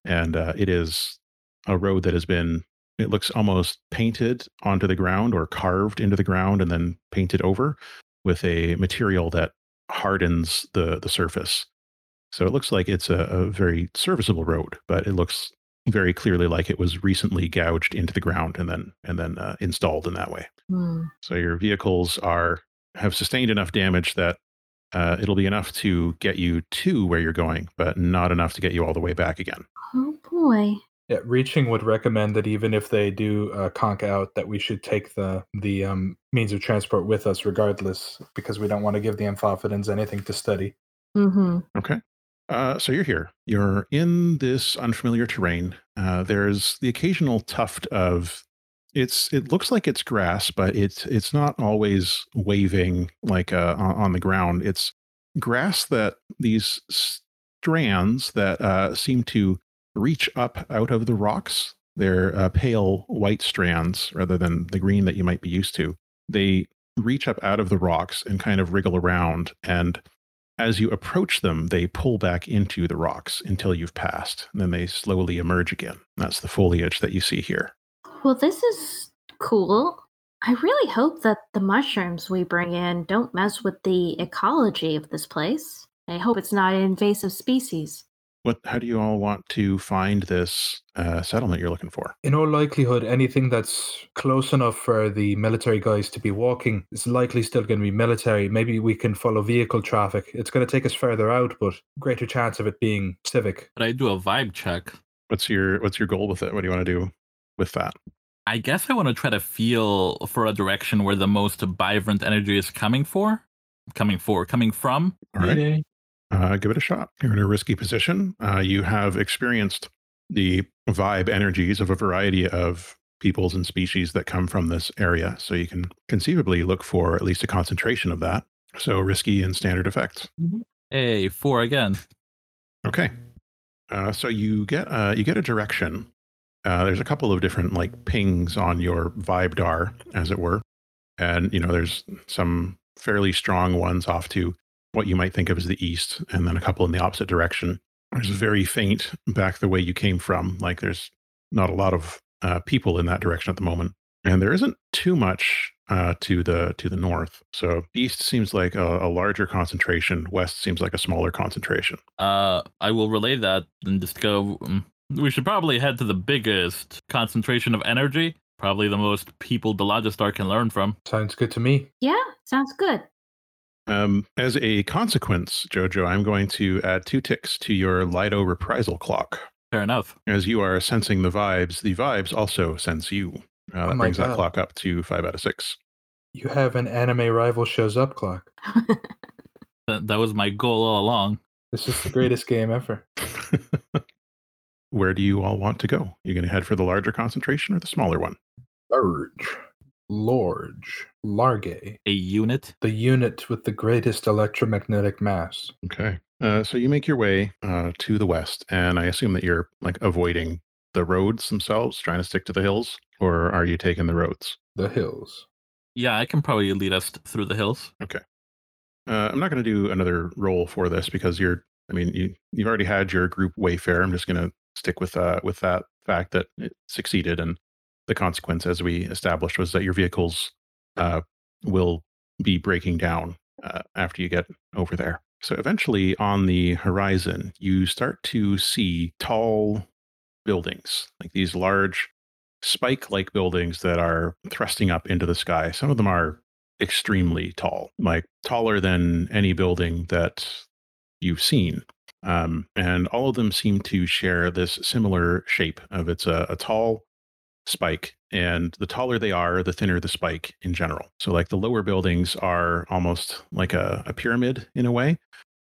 and uh, it is a road that has been it looks almost painted onto the ground or carved into the ground and then painted over with a material that hardens the the surface so it looks like it's a, a very serviceable road but it looks very clearly like it was recently gouged into the ground and then and then uh, installed in that way Hmm. so your vehicles are have sustained enough damage that uh, it'll be enough to get you to where you're going but not enough to get you all the way back again Oh boy. Yeah, Reaching would recommend that even if they do uh, conk out, that we should take the the um, means of transport with us regardless, because we don't want to give the Anthophytans anything to study. Mm-hmm. Okay. Uh, so you're here. You're in this unfamiliar terrain. Uh, there's the occasional tuft of it's. It looks like it's grass, but it's it's not always waving like uh, on, on the ground. It's grass that these strands that uh, seem to reach up out of the rocks. They're uh, pale white strands rather than the green that you might be used to. They reach up out of the rocks and kind of wriggle around and as you approach them, they pull back into the rocks until you've passed. And then they slowly emerge again. That's the foliage that you see here. Well, this is cool. I really hope that the mushrooms we bring in don't mess with the ecology of this place. I hope it's not an invasive species. What? How do you all want to find this uh, settlement you're looking for? In all likelihood, anything that's close enough for the military guys to be walking is likely still going to be military. Maybe we can follow vehicle traffic. It's going to take us further out, but greater chance of it being civic. But I do a vibe check. What's your What's your goal with it? What do you want to do with that? I guess I want to try to feel for a direction where the most vibrant energy is coming for, coming for, coming from. All right. Uh, give it a shot. You're in a risky position. Uh, you have experienced the vibe energies of a variety of peoples and species that come from this area. So you can conceivably look for at least a concentration of that. So risky and standard effects. Hey, four again. Okay. Uh, so you get uh, you get a direction. Uh, there's a couple of different like pings on your vibe dar, as it were, and you know there's some fairly strong ones off to what you might think of as the east, and then a couple in the opposite direction. There's very faint back the way you came from. Like there's not a lot of uh, people in that direction at the moment, and there isn't too much uh, to the to the north. So east seems like a, a larger concentration. West seems like a smaller concentration. Uh, I will relay that and just go. mm, We should probably head to the biggest concentration of energy. Probably the most people the Logistarch can learn from. Sounds good to me. Yeah, sounds good. Um, as a consequence, Jojo, I'm going to add two ticks to your Lido reprisal clock. Fair enough. As you are sensing the vibes, the vibes also sense you. Uh, that Oh my brings that clock up to five out of six. You have an anime rival shows up clock. That, that was my goal all along. This is the greatest game ever. Where do you all want to go? You're going to head for the larger concentration or the smaller one? Large, large, large. A unit. The unit with the greatest electromagnetic mass. Okay. Uh, so you make your way uh, to the west, and I assume that you're like avoiding the roads themselves, trying to stick to the hills, or are you taking the roads? The hills. Yeah, I can probably lead us through the hills. Okay. Uh, I'm not going to do another roll for this because you're. I mean, you you've already had your group Wayfare. I'm just going to stick with uh with that fact that it succeeded, and the consequence, as we established, was that your vehicles uh, will be breaking down uh, after you get over there. So eventually, on the horizon, you start to see tall buildings, like these large spike-like buildings that are thrusting up into the sky. Some of them are extremely tall, like taller than any building that you've seen. Um, and all of them seem to share this similar shape of it's a, a tall spike, and the taller they are, the thinner the spike in general. So, like the lower buildings are almost like a, a pyramid in a way,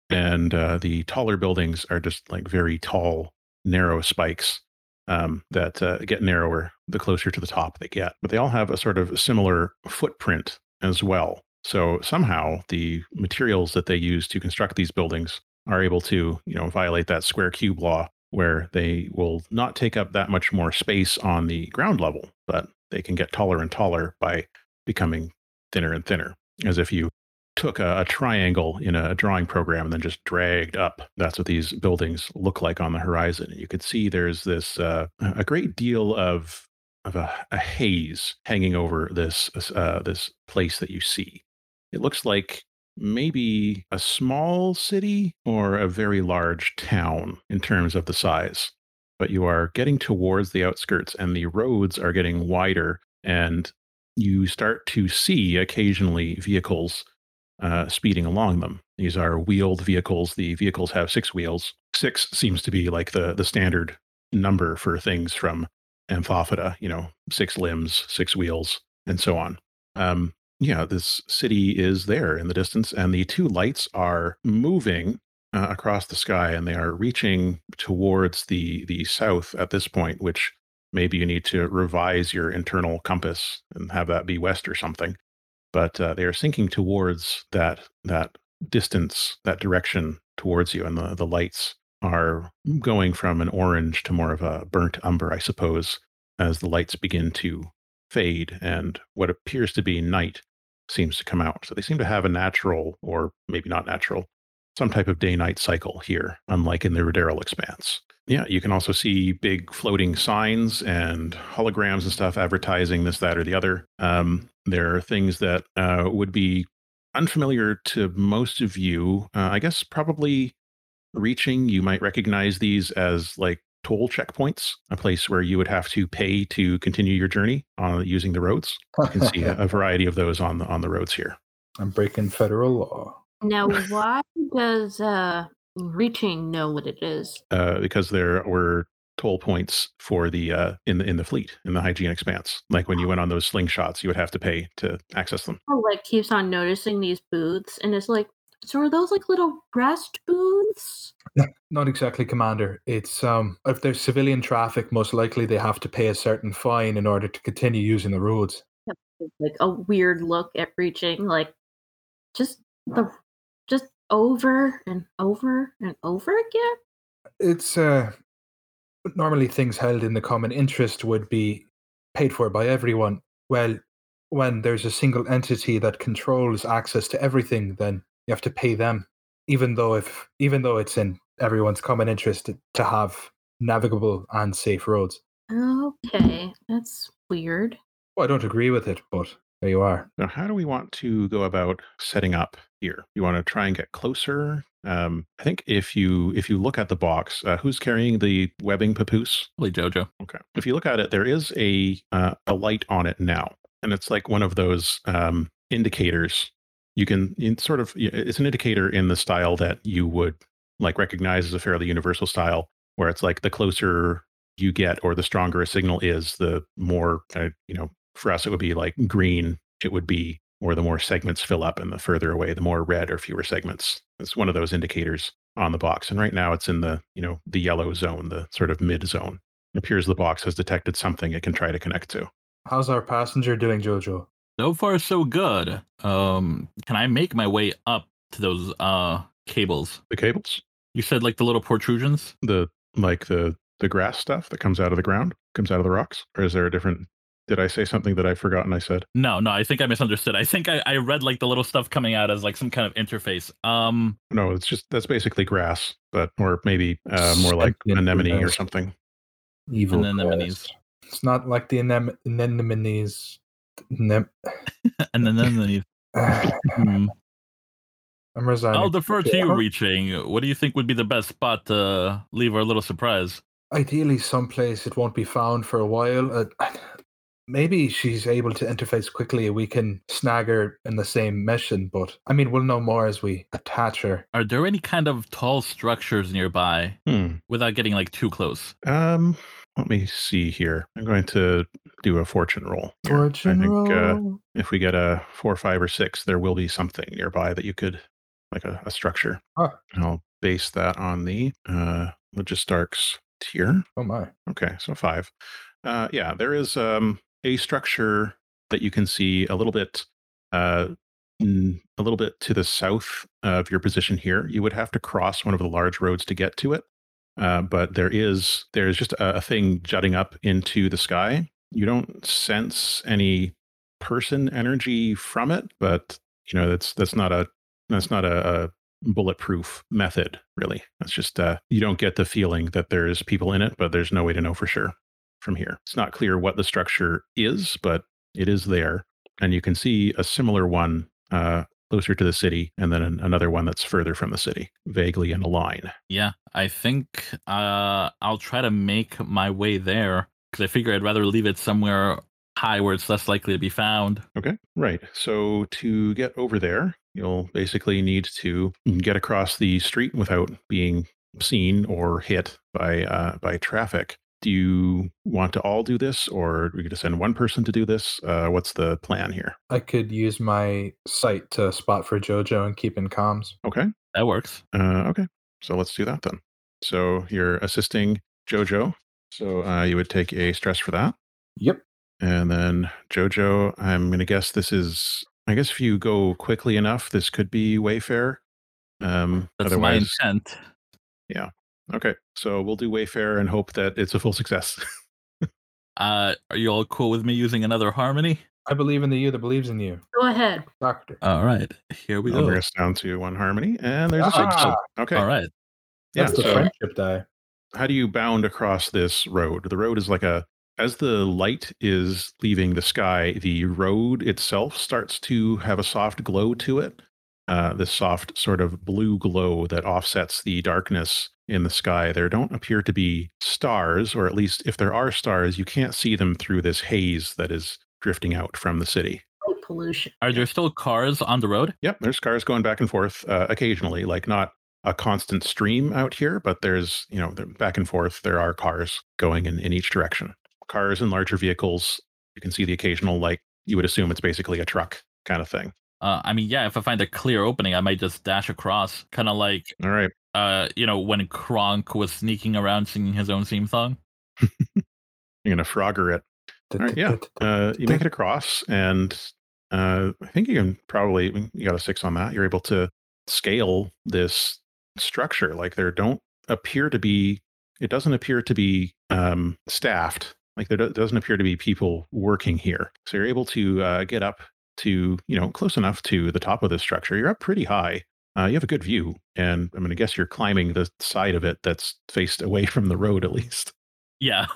and uh, the taller buildings are just like very tall, narrow spikes um, that uh, get narrower the closer to the top they get. But they all have a sort of similar footprint as well. So somehow the materials that they use to construct these buildings are able to, you know, violate that square cube law where they will not take up that much more space on the ground level, but they can get taller and taller by becoming thinner and thinner, as if you took a, a triangle in a drawing program and then just dragged up. That's what these buildings look like on the horizon. You could see there's this uh, a great deal of of a, a haze hanging over this uh, this place that you see. It looks like maybe a small city or a very large town in terms of the size. But you are getting towards the outskirts, and the roads are getting wider, and you start to see occasionally vehicles uh, speeding along them. These are wheeled vehicles. The vehicles have six wheels. Six seems to be like the the standard number for things from Anthophyta. You know, six limbs, six wheels, and so on. Um, yeah, this city is there in the distance, and the two lights are moving uh, across the sky, and they are reaching towards the the south at this point. Which maybe you need to revise your internal compass and have that be west or something but uh, they are sinking towards that that distance, that direction towards you, and the the lights are going from an orange to more of a burnt umber, I suppose, as the lights begin to fade and what appears to be night seems to come out. So they seem to have a natural, or maybe not natural, some type of day-night cycle here, unlike in the Ruderal expanse. Yeah, you can also see big floating signs and holograms and stuff advertising this, that, or the other. Um, there are things that uh, would be unfamiliar to most of you. Uh, I guess probably reaching, you might recognize these as like toll checkpoints, a place where you would have to pay to continue your journey on using the roads. You can see a, a variety of those on the on the roads here. I'm breaking federal law. Now, why does uh reaching know what it is? uh, because there were toll points for the uh, in the in the fleet in the hygiene expanse. Like when you went on those slingshots, you would have to pay to access them. Oh, like keeps on noticing these booths, and it's like, so are those like little rest booths? Not exactly, Commander. It's um, if there's civilian traffic, most likely they have to pay a certain fine in order to continue using the roads. Like a weird look at reaching, like just the just over and over and over again. It's uh, normally things held in the common interest would be paid for by everyone. Well, when there's a single entity that controls access to everything, then you have to pay them, even though if even though it's in everyone's common interest to, to have navigable and safe roads. Okay, that's weird. Well, I don't agree with it, but there you are. Now, how do we want to go about setting up here? You want to try and get closer? Um, I think if you if you look at the box, uh, who's carrying the webbing papoose? Probably Jojo. Okay. If you look at it, there is a uh, a light on it now, and it's like one of those um, indicators. You can sort of it's an indicator in the style that you would like recognize as a fairly universal style, where it's like the closer you get or the stronger a signal is, the more kind of you know. For us, it would be like green. It would be or the more segments fill up, and the further away, the more red or fewer segments. It's one of those indicators on the box. And right now, it's in the you know the yellow zone, the sort of mid zone. It appears the box has detected something it can try to connect to. How's our passenger doing, Jojo? So far, so good. Um, can I make my way up to those uh cables? The cables, You said like the little protrusions. the like the the grass stuff that comes out of the ground, comes out of the rocks, or is there a different? Did I say something that I've forgotten? I said. No, no, I think I misunderstood. I think I, I read like the little stuff coming out as like some kind of interface. Um, No, it's just that's basically grass, but or maybe uh, more like anemone or something. Evil. Anemones. It's not like the anem- anemones. Nem- and then then the, hmm. I'm resigning. I'll defer to you, Yeah. reaching. What do you think would be the best spot to leave our little surprise? Ideally, someplace it won't be found for a while. Uh, maybe she's able to interface quickly. We can snag her in the same mission, but I mean, we'll know more as we attach her. Are there any kind of tall structures nearby Hmm. without getting like too close? Um, let me see here. I'm going to do a fortune roll. here. Fortune I think uh, if we get a four, five, or six, there will be something nearby that you could, like a, a structure. Huh. And I'll base that on the uh, Logistarchs tier. Oh my. Okay, so five. Uh, yeah, there is um, a structure that you can see a little bit, uh, a little bit to the south of your position here. You would have to cross one of the large roads to get to it, uh, but there is there is just a, a thing jutting up into the sky. You don't sense any person energy from it, but you know that's that's not a that's not a, a bulletproof method really. That's just uh, you don't get the feeling that there's people in it, but there's no way to know for sure from here. It's not clear what the structure is, but it is there, and you can see a similar one uh, closer to the city, and then an- another one that's further from the city, vaguely in a line. Yeah, I think uh, I'll try to make my way there because I figure I'd rather leave it somewhere high where it's less likely to be found. Okay, right. So to get over there, you'll basically need to get across the street without being seen or hit by uh, by traffic. Do you want to all do this, or are we going to send one person to do this? Uh, what's the plan here? I could use my sight to spot for Jojo and keep in comms. Okay, That works. uh, okay. So let's do that then. So you're assisting Jojo. So uh, you would take a stress for that. Yep. And then Jojo, I'm going to guess this is. I guess if you go quickly enough, this could be Wayfare. Um, That's otherwise, my intent. Okay. So we'll do Wayfare and hope that it's a full success. Uh, are you all cool with me using another harmony? I believe in the you that believes in you. Go ahead. Doctor. All right, here we I'll go. bring us down to one harmony, and there's a six. Ah, Okay. All right. Yeah. That's the So friendship die. how do you bound across this road? The road is like a. As the light is leaving the sky, the road itself starts to have a soft glow to it. Uh, this soft sort of blue glow that offsets the darkness in the sky. There don't appear to be stars, or at least if there are stars, you can't see them through this haze that is drifting out from the city. Light pollution. Are there still cars on the road? Yep, there's cars going back and forth uh, occasionally, like not a constant stream out here, but there's, you know, they're back and forth. There are cars going in, in each direction. Cars and larger vehicles. You can see the occasional, like, you would assume it's basically a truck kind of thing. Uh, I mean, yeah, if I find a clear opening, I might just dash across, kind of like, All right. uh, you know, when Kronk was sneaking around singing his own theme song. You're gonna Frogger it. All right, yeah. Uh, you make it across, and uh, I think you can probably you got a six on that. You're able to scale this structure. Like there don't appear to be. It doesn't appear to be um, staffed. Like there do- doesn't appear to be people working here. So you're able to uh, get up to you know close enough to the top of this structure. You're up pretty high. Uh, you have a good view, and I'm going to guess you're climbing the side of it that's faced away from the road, at least. Yeah.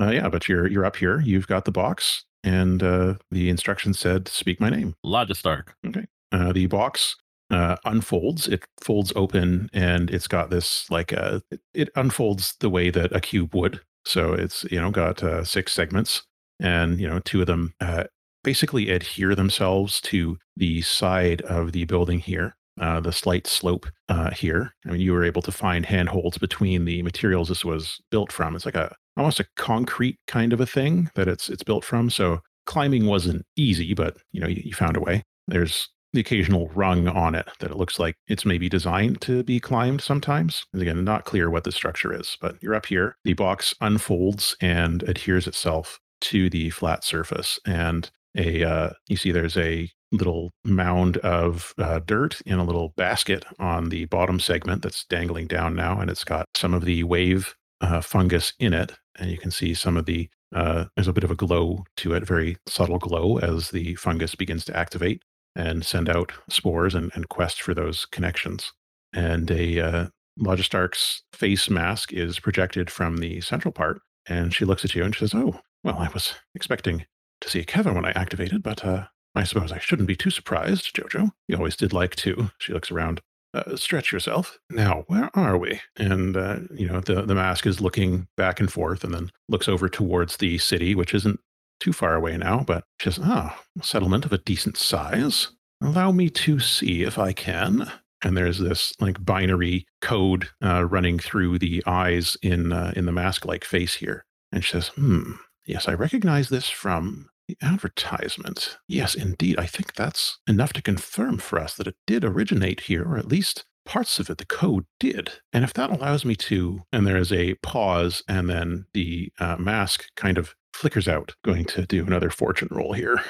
Uh, yeah, but you're you're up here. You've got the box, and uh, the instructions said, "Speak my name." Logistarch. Okay. Uh, the box uh, unfolds. It folds open, and it's got this like uh, it, it unfolds the way that a cube would. So it's you know got uh, six segments, and you know two of them uh, basically adhere themselves to the side of the building here. Uh, the slight slope uh, here. I mean, you were able to find handholds between the materials this was built from. It's like a almost a concrete kind of a thing that it's it's built from. So climbing wasn't easy, but you know you, you found a way. There's the occasional rung on it that it looks like it's maybe designed to be climbed sometimes. And again, not clear what the structure is, but you're up here. The box unfolds and adheres itself to the flat surface, and a uh, you see there's a little mound of uh, dirt in a little basket on the bottom segment that's dangling down now, and it's got some of the wave uh, fungus in it, and you can see some of the uh, there's a bit of a glow to it, very subtle glow as the fungus begins to activate and send out spores and, and quest for those connections. And a uh, Logistarch's face mask is projected from the central part, and she looks at you and she says, "Oh, well, I was expecting to see Kevin when I activated, but uh, I suppose I shouldn't be too surprised, Jojo. You always did like to." She looks around. Uh, stretch yourself. Now, where are we? And uh, you know, the the mask is looking back and forth, and then looks over towards the city, which isn't too far away now, but just ah, a settlement of a decent size. Allow me to see if I can. And there's this like binary code uh, running through the eyes in uh, in the mask-like face here. And she says, "Hmm, yes, I recognize this from the advertisement. Yes, indeed, I think that's enough to confirm for us that it did originate here, or at least." Parts of it, the code did. And if that allows me to, and there is a pause, and then the uh, mask kind of flickers out. Going to do another fortune roll here.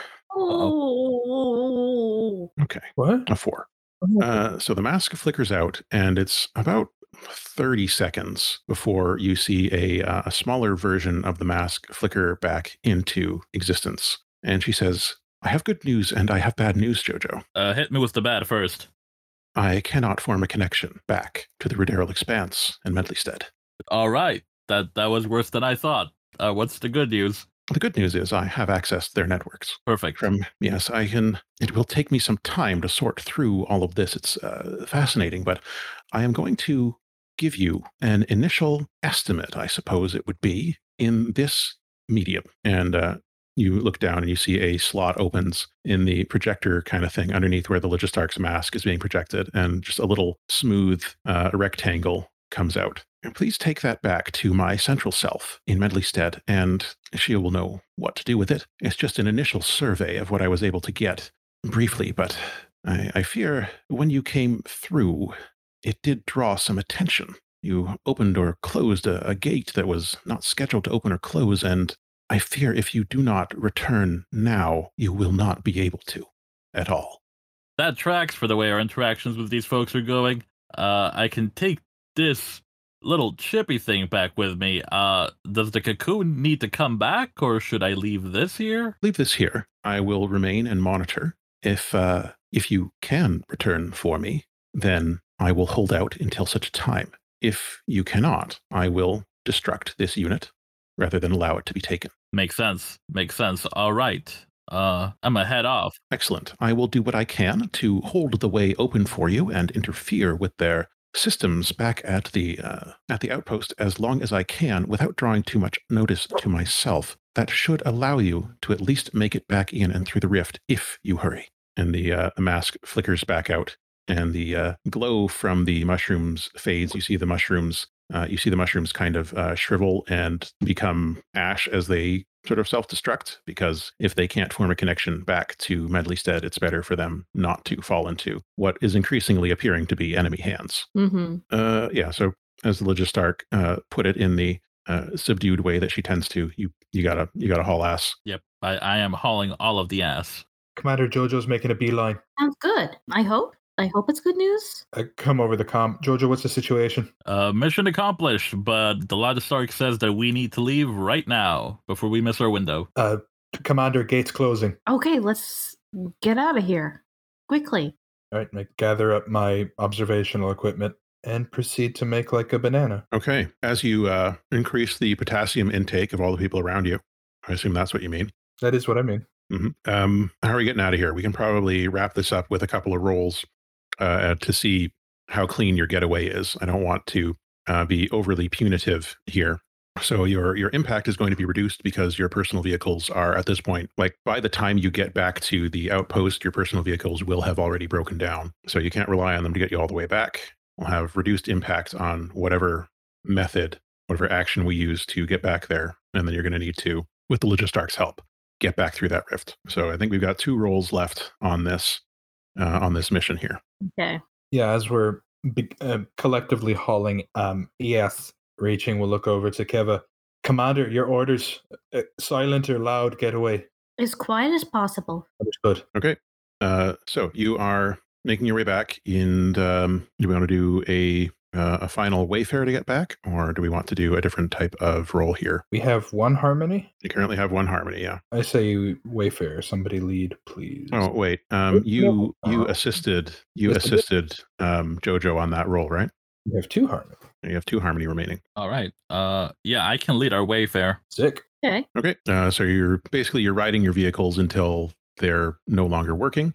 Oh. Okay, What? a four. Uh, so the mask flickers out, and it's about 30 seconds before you see a, uh, a smaller version of the mask flicker back into existence. And she says, I have good news and I have bad news, Jojo. Uh, hit me with the bad first. I cannot form a connection back to the Ruderal Expanse and Medleystead. All right. That that was worse than I thought. Uh, what's the good news? The good news is I have access to their networks. Perfect. From yes, I can. It will take me some time to sort through all of this. It's uh, fascinating, but I am going to give you an initial estimate. I suppose it would be in this medium, and uh, you look down and you see a slot opens in the projector kind of thing underneath where the Logistarch's mask is being projected, and just a little smooth uh, rectangle comes out. And please take that back to my central self in Medleystead, and she will know what to do with it. It's just an initial survey of what I was able to get briefly, but I, I fear when you came through, it did draw some attention. You opened or closed a, a gate that was not scheduled to open or close, and I fear if you do not return now, you will not be able to at all. That tracks for the way our interactions with these folks are going. Uh, I can take this little chippy thing back with me. Uh, does the cocoon need to come back, or should I leave this here? Leave this here. I will remain and monitor. If uh, if you can return for me, then I will hold out until such time. If you cannot, I will destruct this unit rather than allow it to be taken. Makes sense. Makes sense. All right. Uh, I'm gonna head off. Excellent. I will do what I can to hold the way open for you and interfere with their systems back at the uh, at the outpost as long as I can without drawing too much notice to myself. That should allow you to at least make it back in and through the rift if you hurry. And the, uh, the mask flickers back out, and the uh, glow from the mushrooms fades. You see the mushrooms. Uh, you see the mushrooms kind of uh, shrivel and become ash as they sort of self destruct because if they can't form a connection back to Medleystead, it's better for them not to fall into what is increasingly appearing to be enemy hands. Mm-hmm. Uh, yeah. So as Logistarch uh, put it in the uh, subdued way that she tends to, you you gotta you gotta haul ass. Yep, I, I am hauling all of the ass. Commander Jojo's making a beeline. Sounds good. I hope. I hope it's good news. I come over the com. Jojo, what's the situation? Uh, mission accomplished, but the Logistarch says that we need to leave right now before we miss our window. Uh, Commander, gates closing. Okay, let's get out of here quickly. All right, I gather up my observational equipment and proceed to make like a banana. Okay. As you uh, increase the potassium intake of all the people around you, I assume that's what you mean. That is what I mean. hmm Um, how are we getting out of here? We can probably wrap this up with a couple of rolls uh, to see how clean your getaway is. I don't want to uh, be overly punitive here. So your your impact is going to be reduced because your personal vehicles are at this point like by the time you get back to the outpost, your personal vehicles will have already broken down. So you can't rely on them to get you all the way back. We'll have reduced impact on whatever method, whatever action we use to get back there, and then you're going to need to, with the Logistarch's help, get back through that rift. So I think we've got two rolls left on this uh, on this mission here. Okay. Yeah, as we're be- uh, collectively hauling um, ES reaching, we'll look over to Keva. Commander, your orders uh, silent or loud get away. As quiet as possible. Understood. Okay. Uh, so you are making your way back, and um, do we want to do a uh, a final wayfare to get back, or do we want to do a different type of roll here? We have one harmony. You currently have one harmony, yeah. I say Wayfare. Somebody lead, please. Oh wait, um, you no. you Uh, assisted you yes, assisted um, Jojo on that roll, right? We have two harmony. You have two harmony remaining. All right. Uh, yeah, I can lead our wayfare. Sick. Okay. Okay, uh, so you're basically you're riding your vehicles until they're no longer working,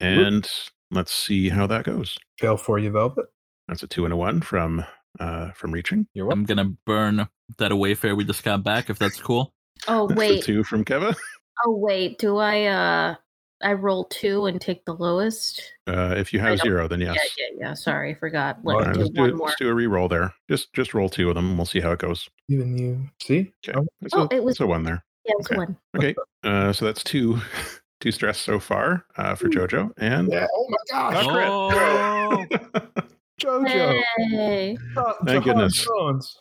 and let's see how that goes. Fail for you, Velvet. That's a two and a one from uh, from reaching. You're welcome. I'm gonna burn that wayfare we just got back, if that's cool. Oh That's a wait. two from Keva. Oh wait. Do I uh I roll two and take the lowest? Uh, if you have zero, then yes. Yeah, yeah, yeah. Sorry, I forgot. Let All me right, do let's, do, one more. let's do a re-roll there. Just just roll two of them, and we'll see how it goes. Even you see? Okay, Oh, Oh, a, it was- a one there. Yeah, it was okay. one. Okay, uh, so that's two two stress so far uh, for Jojo, and yeah. Oh my gosh. Oh! Jojo. Hey. Oh, Thank Jahan goodness. Jones.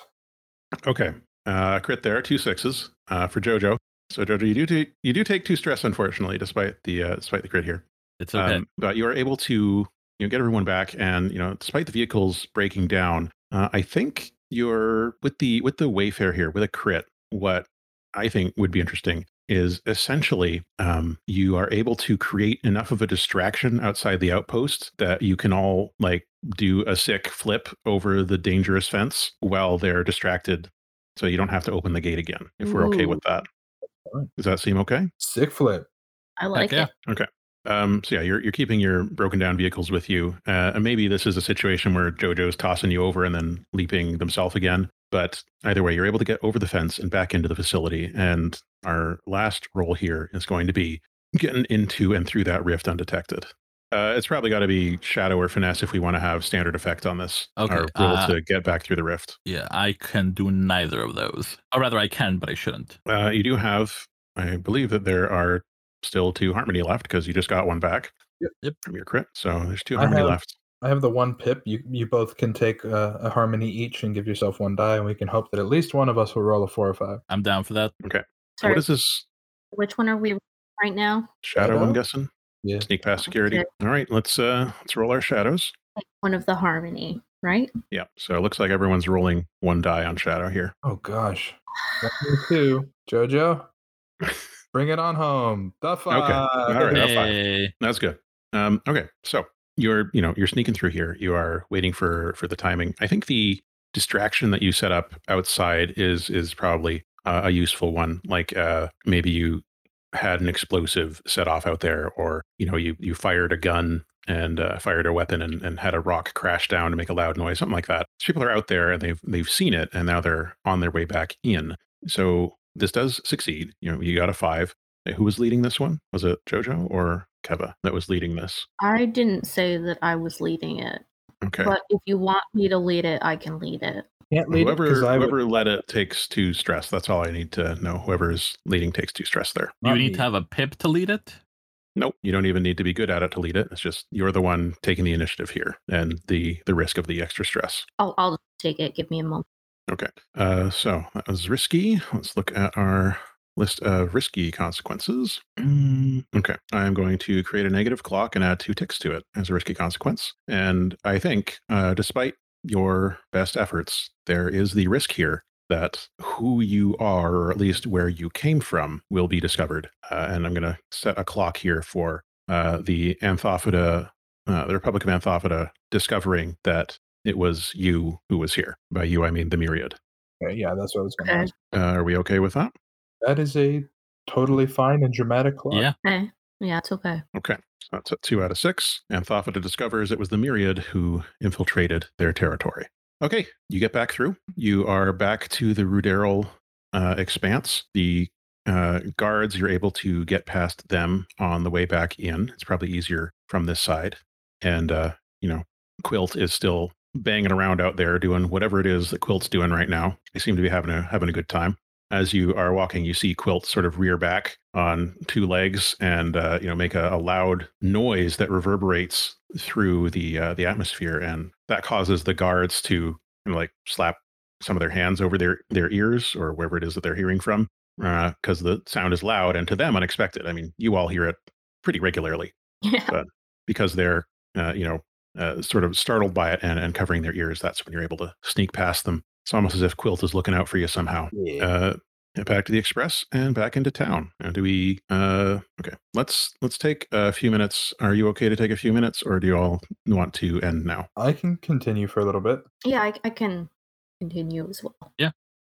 okay, uh, crit there, two sixes uh, for Jojo. So Jojo, you do take you do take two stress, unfortunately, despite the uh, despite the crit here. It's okay. Um, but you are able to you know, get everyone back, and you know, despite the vehicles breaking down, uh, I think you're with the with the Wayfare here with a crit. What I think would be interesting is essentially um, you are able to create enough of a distraction outside the outpost that you can all like do a sick flip over the dangerous fence while they're distracted, so you don't have to open the gate again. If we're okay with that, does that seem okay? Sick flip. I like yeah. it. Um, so yeah, you're you're keeping your broken down vehicles with you, uh, and maybe this is a situation where JoJo's tossing you over and then leaping themselves again. But either way, you're able to get over the fence and back into the facility. And our last roll here is going to be getting into and through that rift undetected. Uh, it's probably got to be shadow or finesse if we want to have standard effect on this. Okay, Our roll uh, to get back through the rift. Yeah, I can do neither of those. Or rather, I can, but I shouldn't. Uh, you do have, I believe that there are still two harmony left because you just got one back. Yep. Yep. From your crit, so there's two I harmony have- left. I have the one pip. You you both can take uh, a harmony each and give yourself one die, and we can hope that at least one of us will roll a four or five. I'm down for that. Okay. So Sorry, what is this which one are we right now? shadow? I'm guessing Yeah. sneak past security. Okay. All right, let's uh let's roll our shadows. Like one of the harmony, right? Yeah, so it looks like everyone's rolling one die on shadow here. Oh gosh. Two. Jojo, bring it on home. The five. All right. that's fine. Hey. That's good. Um, okay, so you're you know you're sneaking through here. You are waiting for for the timing. I think the distraction that you set up outside is is probably uh, a useful one. Like uh, maybe you had an explosive set off out there, or you know you you fired a gun and uh, fired a weapon and, and had a rock crash down to make a loud noise, something like that. So people are out there and they've they've seen it, and now they're on their way back in. So this does succeed. You know, you got a five. Who was leading this one? Was it Jojo or Keva that was leading this? I didn't say that I was leading it, Okay. but if you want me to lead it, I can lead it. Can't lead it whoever would. whoever led it takes two stress. That's all I need to know. Whoever's leading takes two stress there. Do you need to have a pip to lead it? Nope, you don't even need to be good at it to lead it. It's just you're the one taking the initiative here and the the risk of the extra stress. I'll, I'll take it. Give me a moment. Okay. Uh, so that was risky. Let's look at our list of risky consequences. Okay. I'm going to create a negative clock and add two ticks to it as a risky consequence. And I think, uh, despite your best efforts, there is the risk here that who you are, or at least where you came from, will be discovered. Uh, and I'm going to set a clock here for uh, the Anthophyta, uh, the Republic of Anthophyta, discovering that it was you who was here. By you, I mean the myriad. Okay, yeah, that's what I was going to Okay. ask. Uh, are we okay with that? That is a totally fine and dramatic clock. Yeah. Yeah, it's okay. Okay. So that's two out of six. Anthophyta discovers it was the myriad who infiltrated their territory. Okay. You get back through. You are back to the Ruderal uh, expanse. The uh, guards, you're able to get past them on the way back in. It's probably easier from this side. And, uh, you know, Quilt is still banging around out there doing whatever it is that Quilt's doing right now. They seem to be having a having a good time. As you are walking, you see Quilt sort of rear back on two legs and uh, you know make a, a loud noise that reverberates through the uh, the atmosphere, and that causes the guards to you know, like slap some of their hands over their their ears or wherever it is that they're hearing from because the sound is loud and to them unexpected. I mean, you all hear it pretty regularly Yeah. because they're uh, you know uh, sort of startled by it and, and covering their ears. That's when you're able to sneak past them. It's almost as if Quilt is looking out for you somehow. Yeah. Uh, back to the express and back into town. And do we? Uh, okay, let's let's take a few minutes. Are you okay to take a few minutes, or do you all want to end now? I can continue for a little bit. Yeah, I, I can continue as well. Yeah,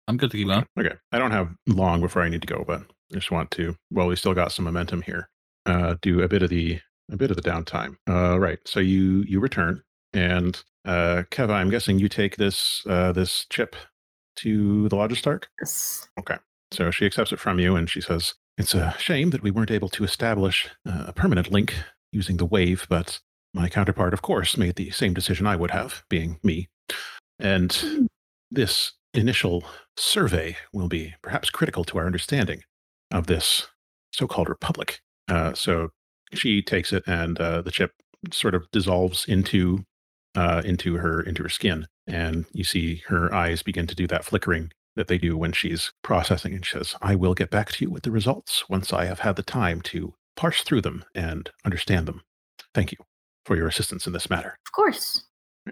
I'm good to keep going. Okay, I don't have long before I need to go, but I just want to. Well, we still got some momentum here. Uh, do a bit of the a bit of the downtime. Uh, right. So you you return, and uh, Keva, I'm guessing you take this uh, this chip to the Logistarch. Yes. Okay. So she accepts it from you, and she says, "It's a shame that we weren't able to establish uh, a permanent link using the wave, but my counterpart, of course, made the same decision I would have, being me. And this initial survey will be perhaps critical to our understanding of this so-called republic. Uh, so she takes it, and uh, the chip sort of dissolves into uh, into her into her skin, and you see her eyes begin to do that flickering that they do when she's processing. And she says, "I will get back to you with the results once I have had the time to parse through them and understand them. Thank you for your assistance in this matter." Of course.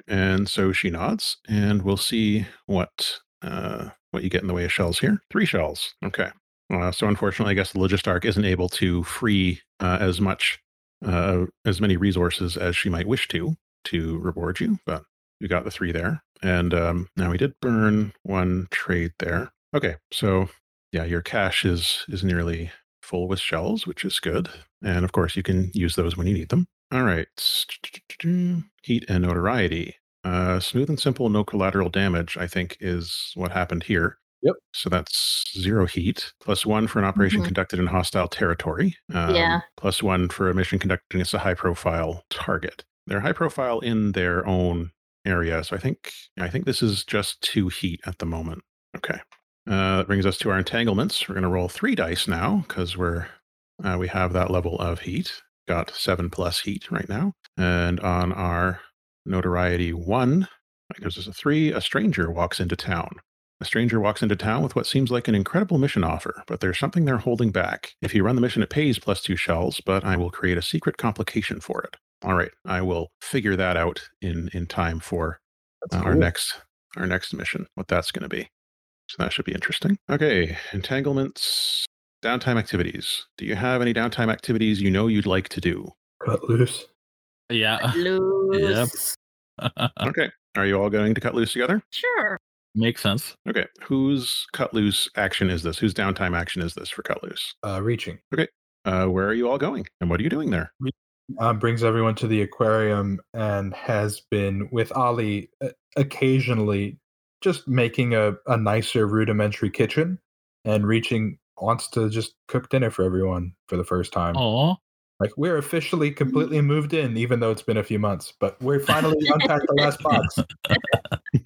And so she nods, and we'll see what uh, what you get in the way of shells here. Three shells. Okay. Uh, so unfortunately, I guess the Logistarch isn't able to free uh, as much uh, as many resources as she might wish to to reward you, but you got the three there. And um, now we did burn one trade there. Okay, so yeah, your cache is is nearly full with shells, which is good. And of course, you can use those when you need them. All right. Heat and notoriety. Uh, smooth and simple, no collateral damage, I think, is what happened here. Yep. So that's zero heat, plus one for an operation Mhm. conducted in hostile territory. Um, Yeah. Plus one for a mission conducted against a high profile target. They're high profile in their own area. So I think I think this is just two heat at the moment. Okay. Uh, that brings us to our entanglements. We're going to roll three dice now because we're uh, we have that level of heat. Got seven plus heat right now, and on our notoriety one, that gives us a three. A stranger walks into town. A stranger walks into town with what seems like an incredible mission offer, but there's something they're holding back. If you run the mission, it pays plus two shells, but I will create a secret complication for it. All right, I will figure that out in in time for That's uh, our next our next mission. What that's going to be. So that should be interesting. Okay, entanglements, downtime activities. Do you have any downtime activities you know you'd like to do? Cut loose. Yeah. Loose. Yep. okay, are you all going to cut loose together? Sure. Makes sense. Okay, whose cut loose action is this? Whose downtime action is this for cut loose? Uh, reaching. Okay. Uh, where are you all going, and what are you doing there? Uh, brings everyone to the aquarium and has been with Ali uh, occasionally just making a, a nicer rudimentary kitchen and reaching wants to just cook dinner for everyone for the first time. Oh, Like we're officially completely moved in, even though it's been a few months, but we're finally unpacked the last box.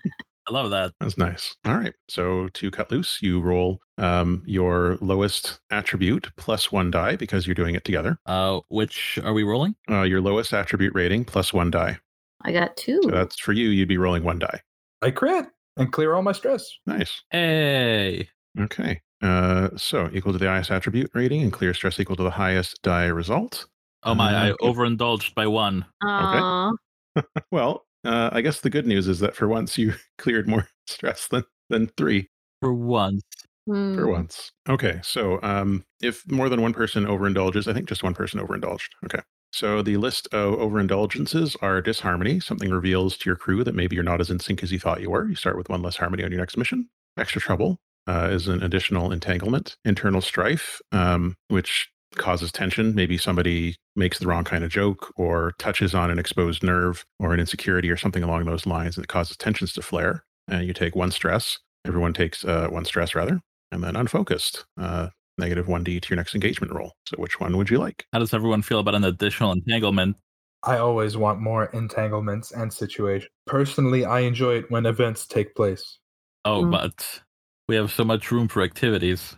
I love that. That's nice. All right. So to cut loose, you roll um, your lowest attribute plus one die because you're doing it together. Uh, which are we rolling? Uh, your lowest attribute rating plus one die. I got two. So that's for you. You'd be rolling one die. I crit and clear all my stress. Nice. Hey. Okay. Uh, so equal to the highest attribute rating and clear stress equal to the highest die result. Oh my! I Uh, overindulged by one. Aw. Well, uh, I guess the good news is that for once you cleared more stress than than three. For once. Hmm. for once. Okay, so um, if more than one person overindulges, I think just one person overindulged. Okay. So the list of overindulgences are disharmony. Something reveals to your crew that maybe you're not as in sync as you thought you were. You start with one less harmony on your next mission. Extra trouble uh, is an additional entanglement. Internal strife, um, which causes tension. Maybe somebody makes the wrong kind of joke or touches on an exposed nerve or an insecurity or something along those lines that causes tensions to flare. And you take one stress. Everyone takes uh, one stress rather and then unfocused, uh, negative 1d to your next engagement roll. So which one would you like? How does everyone feel about an additional entanglement? I always want more entanglements and situations. Personally, I enjoy it when events take place. Oh, Mm. but we have so much room for activities.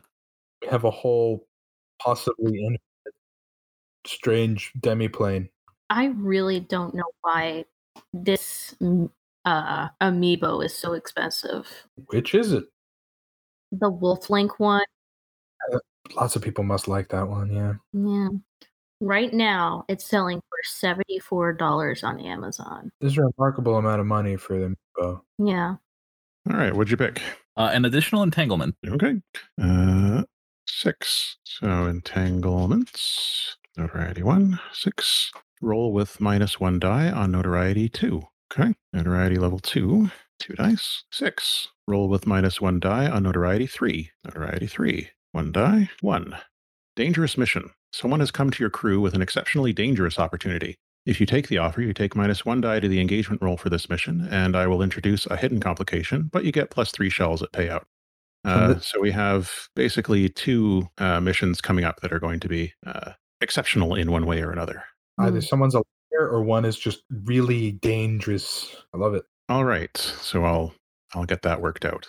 We have a whole, possibly infinite, strange demiplane. I really don't know why this uh amiibo is so expensive. Which is it? The Wolf Link one, Lots of people must like that one. Yeah. yeah. Right now, it's selling for seventy-four dollars on Amazon. This is a remarkable amount of money for them. Oh, Yeah. All right, what'd you pick? Uh, an additional entanglement. Okay. Uh, six. So entanglements. Notoriety one, six. Roll with minus one die on notoriety two. Okay. Notoriety level two, two dice. Six. Roll with minus one die on notoriety three. Notoriety three. One die, one. Dangerous mission. Someone has come to your crew with an exceptionally dangerous opportunity. If you take the offer, you take minus one die to the engagement roll for this mission, and I will introduce a hidden complication, but you get plus three shells at payout. And Uh, so we have basically two uh, missions coming up that are going to be uh, exceptional in one way or another. either Mm. someone's a liar or one is just really dangerous. I love it. All right, so I'll I'll get that worked out.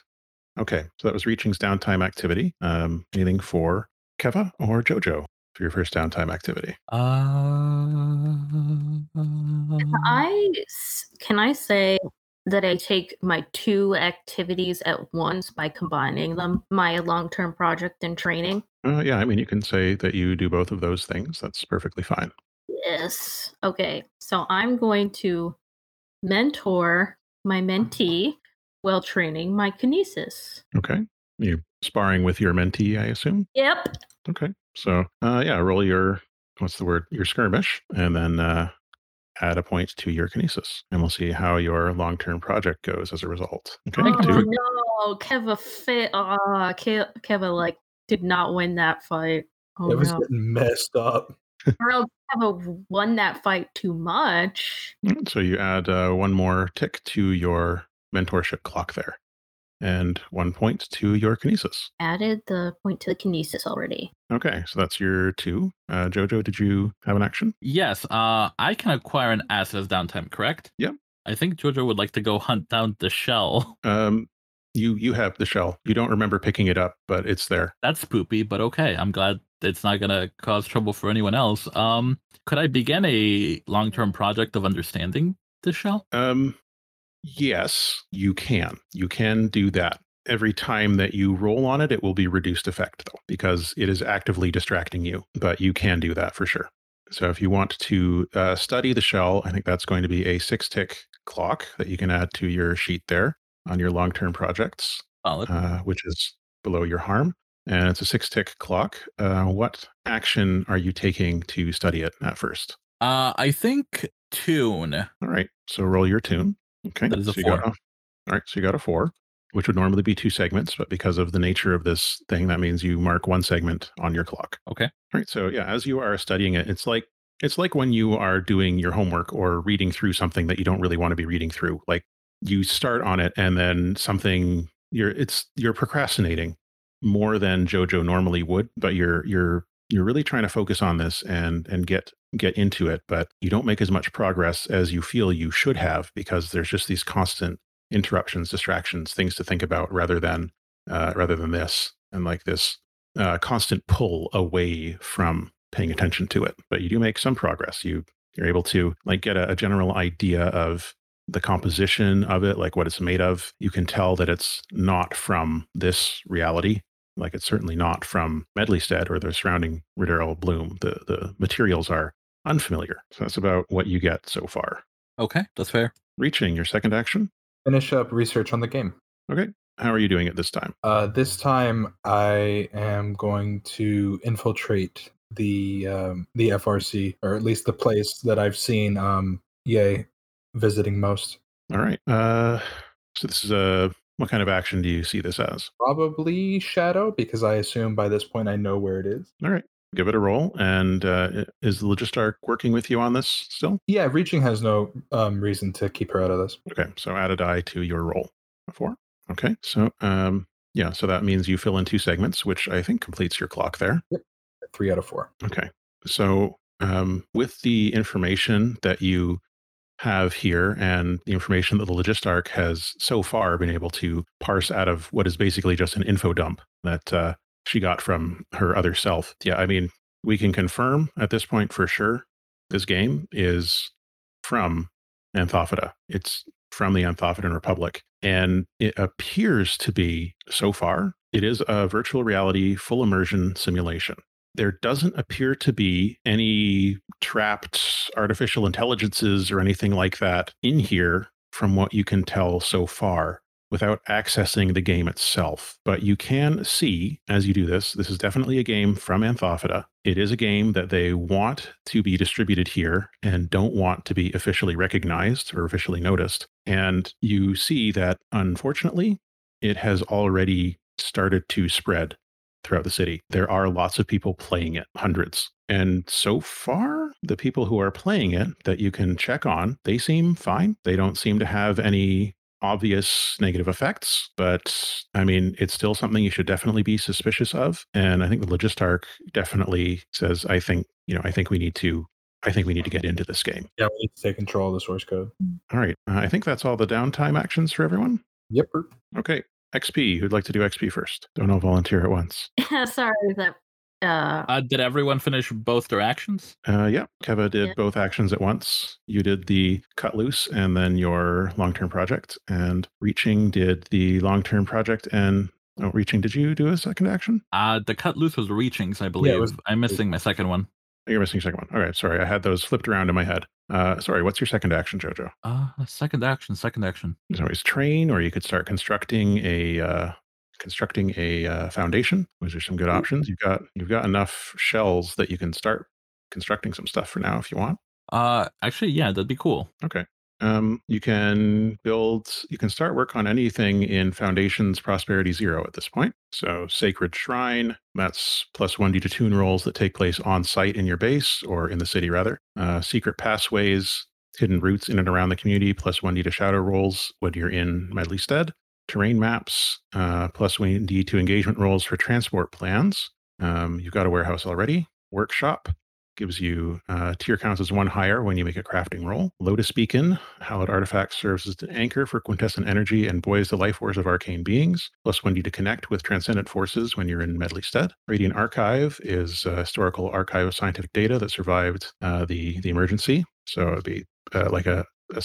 Okay, so that was Reaching's downtime activity. Um, anything for Keva or Jojo for your first downtime activity? Uh, I can I say that I take my two activities at once by combining them, my long-term project and training. Uh, yeah, I mean you can say that you do both of those things. That's perfectly fine. Yes. Okay. So I'm going to mentor my mentee while training my kinesis. Okay, you sparring with your mentee, I assume. Yep. Okay. So, uh, yeah, roll your what's the word? Your skirmish, and then uh, add a point to your kinesis, and we'll see how your long-term project goes as a result. Okay. Oh two. no, Keva fit. Ah, Ke- Keva like did not win that fight. Oh it was no, getting messed up. Bro, Keva won that fight too much. Mm, So you add uh, one more tick to your mentorship clock there, and one point to your kinesis. Added the point to the kinesis already. Okay, so that's your two. Uh, Jojo, did you have an action? yes, uh, I can acquire an asset as downtime, correct? Yep. I think Jojo would like to go hunt down the shell. Um, you you have the shell. You don't remember picking it up, but it's there. That's poopy, but okay. I'm glad it's not gonna cause trouble for anyone else. Um, could I begin a long-term project of understanding the shell? Um, yes, you can. You can do that. Every time that you roll on it, it will be reduced effect though, because it is actively distracting you. But you can do that for sure. So if you want to uh, study the shell, I think that's going to be a six tick clock that you can add to your sheet there on your long term projects, uh, which is below your harm. And it's a six tick clock. Uh, what action are you taking to study it at first? Uh, I think tune. All right. So roll your tune. Okay. That is a so you got all right. So you got a four, which would normally be two segments, but because of the nature of this thing, that means you mark one segment on your clock. Okay. All right. So yeah, as you are studying it, it's like it's like when you are doing your homework or reading through something that you don't really want to be reading through. Like you start on it and then something you're it's you're procrastinating more than Jojo normally would, but you're you're you're really trying to focus on this and and get get into it, but you don't make as much progress as you feel you should have because there's just these constant interruptions, distractions, things to think about rather than uh, rather than this, and like this uh, constant pull away from paying attention to it. But you do make some progress. You you're able to like get a, a general idea of the composition of it, like what it's made of. You can tell that it's not from this reality. Like it's certainly not from Medleystead or the surrounding Riddell Bloom. The the materials are unfamiliar. So that's about what you get so far. Okay, that's fair. Reaching your second action. Finish up research on the game. Okay. How are you doing it this time? Uh, this time, I am going to infiltrate the um, the FRC, or at least the place that I've seen um, Yay visiting most. All right. Uh, so this is a what kind of action do you see this as? Probably Shadow, because I assume by this point I know where it is. All right. Give it a roll. And uh, is the Logistarch working with you on this still? Yeah, reaching has no um, reason to keep her out of this. Okay. So add a die to your roll. Four. Okay. So um, yeah. So that means you fill in two segments, which I think completes your clock there. Yep. Three out of four. Okay. So um, with the information that you have here and the information that the Logistarch has so far been able to parse out of what is basically just an info dump that uh, she got from her other self. Yeah, I mean, we can confirm at this point for sure this game is from Anthophyta. It's from the Anthophytan Republic. And it appears to be, so far, it is a virtual reality full immersion simulation there doesn't appear to be any trapped artificial intelligences or anything like that in here from what you can tell so far without accessing the game itself. But you can see as you do this, this is definitely a game from Anthophyta. It is a game that they want to be distributed here and don't want to be officially recognized or officially noticed. And you see that unfortunately, it has already started to spread throughout the city. There are lots of people playing it, hundreds. And so far, the people who are playing it that you can check on, they seem fine. They don't seem to have any obvious negative effects, but I mean, it's still something you should definitely be suspicious of. And I think the Logistarch definitely says, I think, you know, I think we need to. I think we need to get into this game. Yeah, we need to take control of the source code. All right. Uh, I think that's all the downtime actions for everyone. Yep. Okay. XP. Who'd like to do XP first? Don't all volunteer at once. Sorry that. Uh, Uh, did everyone finish both their actions? Uh, yeah, Keva did Yeah. both actions at once. You did the cut loose and then your long term project, and Reaching did the long term project. And oh, Reaching, did you do a second action? Uh, the cut loose was reachings, I believe. was- I'm missing my second one. You're missing second one. All right, sorry, I had those flipped around in my head. Uh, sorry, what's your second action, Jojo? Uh, second action, second action. You can always train, or you could start constructing a uh, constructing a uh, foundation. Those are some good options. You've got you've got enough shells that you can start constructing some stuff for now if you want. Uh, actually, yeah, that'd be cool. Okay. Um, you can build, you can start work on anything in Foundation's Prosperity Zero at this point. So, Sacred Shrine, that's plus 1d to tune rolls that take place on site in your base or in the city, rather. Uh, secret Pathways, hidden routes in and around the community, plus 1d to shadow rolls when you're in Medleystead. Terrain maps, uh, plus 1d to engagement rolls for transport plans. Um, you've got a warehouse already. Workshop, gives you uh, tier counts as one higher when you make a crafting roll. Lotus Beacon, hallowed artifact serves as an anchor for quintessent energy and buoys the life force of arcane beings. Plus 1d to connect with transcendent forces when you're in Medleystead. Radiant Archive is a historical archive of scientific data that survived uh, the the emergency. So it'd be uh, like a, a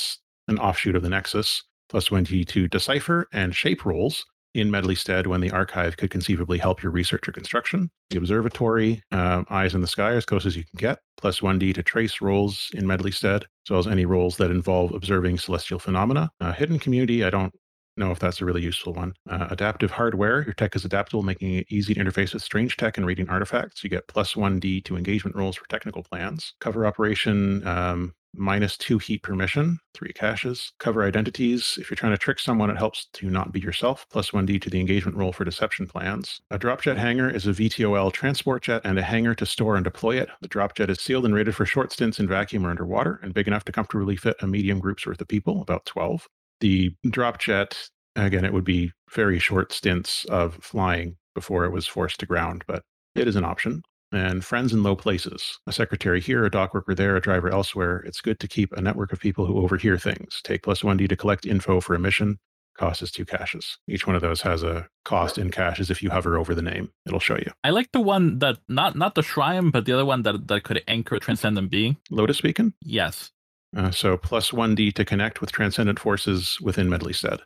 an offshoot of the Nexus. Plus 1d to decipher and shape rolls in Medleystead when the archive could conceivably help your research or construction. The observatory, uh, eyes in the sky as close as you can get, plus 1d to trace roles in Medleystead, as well as any roles that involve observing celestial phenomena. Uh, hidden community, I don't know if that's a really useful one. Uh, adaptive hardware, your tech is adaptable, making it easy to interface with strange tech and reading artifacts. You get plus 1d to engagement rolls for technical plans. Cover operation, um, minus two heat permission, three caches. Cover identities. If you're trying to trick someone, it helps to not be yourself. Plus 1d to the engagement roll for deception plans. A dropjet hangar is a VTOL transport jet and a hangar to store and deploy it. The dropjet is sealed and rated for short stints in vacuum or underwater and big enough to comfortably fit a medium group's worth of people, about 12. The dropjet, again, it would be very short stints of flying before it was forced to ground, but it is an option and friends in low places. A secretary here, a dock worker there, a driver elsewhere. It's good to keep a network of people who overhear things. Take plus 1D to collect info for a mission. Cost is two caches. Each one of those has a cost in caches. If you hover over the name, it'll show you. I like the one that not not the shrine, but the other one that that could anchor a transcendent being. Lotus Beacon. Yes. Uh, so plus one D to connect with transcendent forces within Medleystead,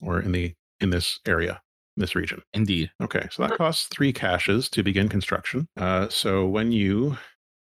or in the in this area, this region. Indeed. Okay, so that costs three caches to begin construction. Uh, so when you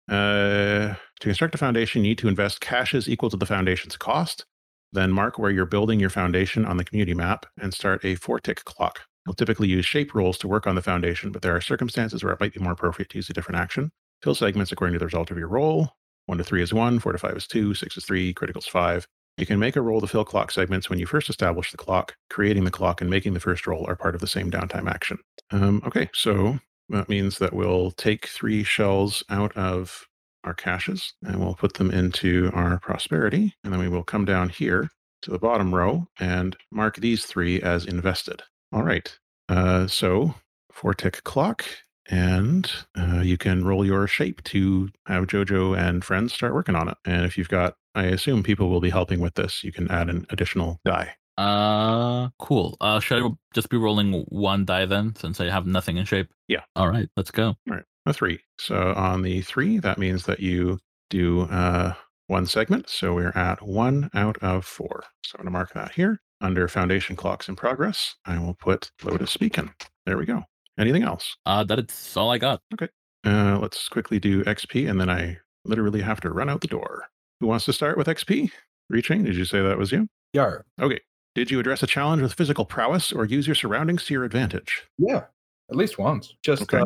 uh, to construct a foundation, you need to invest caches equal to the foundation's cost. Then mark where you're building your foundation on the community map and start a four tick clock. You'll typically use shape rules to work on the foundation, but there are circumstances where it might be more appropriate to use a different action. Fill segments according to the result of your roll. One to three is one, four to five is two, six is three, critical is five. You can make a roll to fill clock segments when you first establish the clock. Creating the clock and making the first roll are part of the same downtime action. Um, okay, so that means that we'll take three shells out of our caches and we'll put them into our prosperity. And then we will come down here to the bottom row and mark these three as invested. All right. Uh, so four tick clock. And uh, you can roll your shape to have Jojo and friends start working on it. And if you've got, I assume people will be helping with this, you can add an additional die. Uh, cool. Uh, should I just be rolling one die then, since I have nothing in shape? Yeah. All right, let's go. All right, a three. So on the three, that means that you do uh, one segment. So we're at one out of four. So I'm going to mark that here. Under foundation clocks in progress, I will put Lotus Beacon. There we go. Anything else? Uh, that's all I got. Okay. Uh, let's quickly do XP, and then I literally have to run out the door. Who wants to start with XP? Reaching? Did you say that was you? Yar. Okay. Did you address a challenge with physical prowess or use your surroundings to your advantage? Yeah, at least once. Just Okay. uh,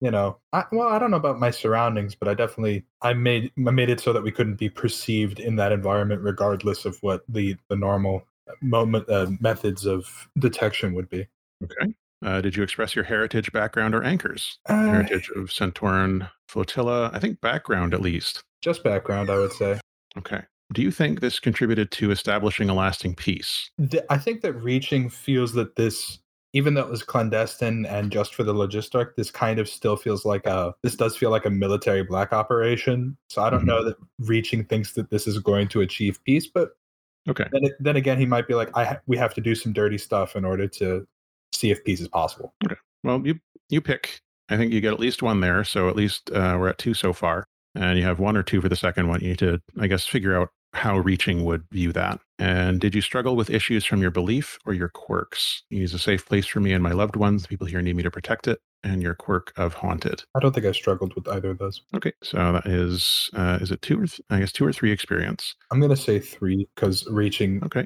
you know, I, well, I don't know about my surroundings, but I definitely I made I made it so that we couldn't be perceived in that environment, regardless of what the the normal moment uh, methods of detection would be. Okay. Uh, did you express your heritage, background, or anchors? Uh, Heritage of Centauran Flotilla. I think background at least. just background, I would say. Okay. Do you think this contributed to establishing a lasting peace? I think that reaching feels that this, even though it was clandestine and just for the Logistarch, this kind of still feels like a. This does feel like a military black operation. So I don't Mhm. know that reaching thinks that this is going to achieve peace, but Okay. then, then again, he might be like, I ha- we have to do some dirty stuff in order to see if peace is possible. Well, you you pick. I think you get at least one there. So at least uh, we're at two so far, and you have one or two for the second one. You need to, I guess, figure out how reaching would view that. And did you struggle with issues from your belief or your quirks? You use a safe place for me and my loved ones. The people here need me to protect it. And your quirk of haunted. I don't think I struggled with either of those. Okay, so that is uh, is it two or th- I guess two or three experience. I'm gonna say three because reaching Okay,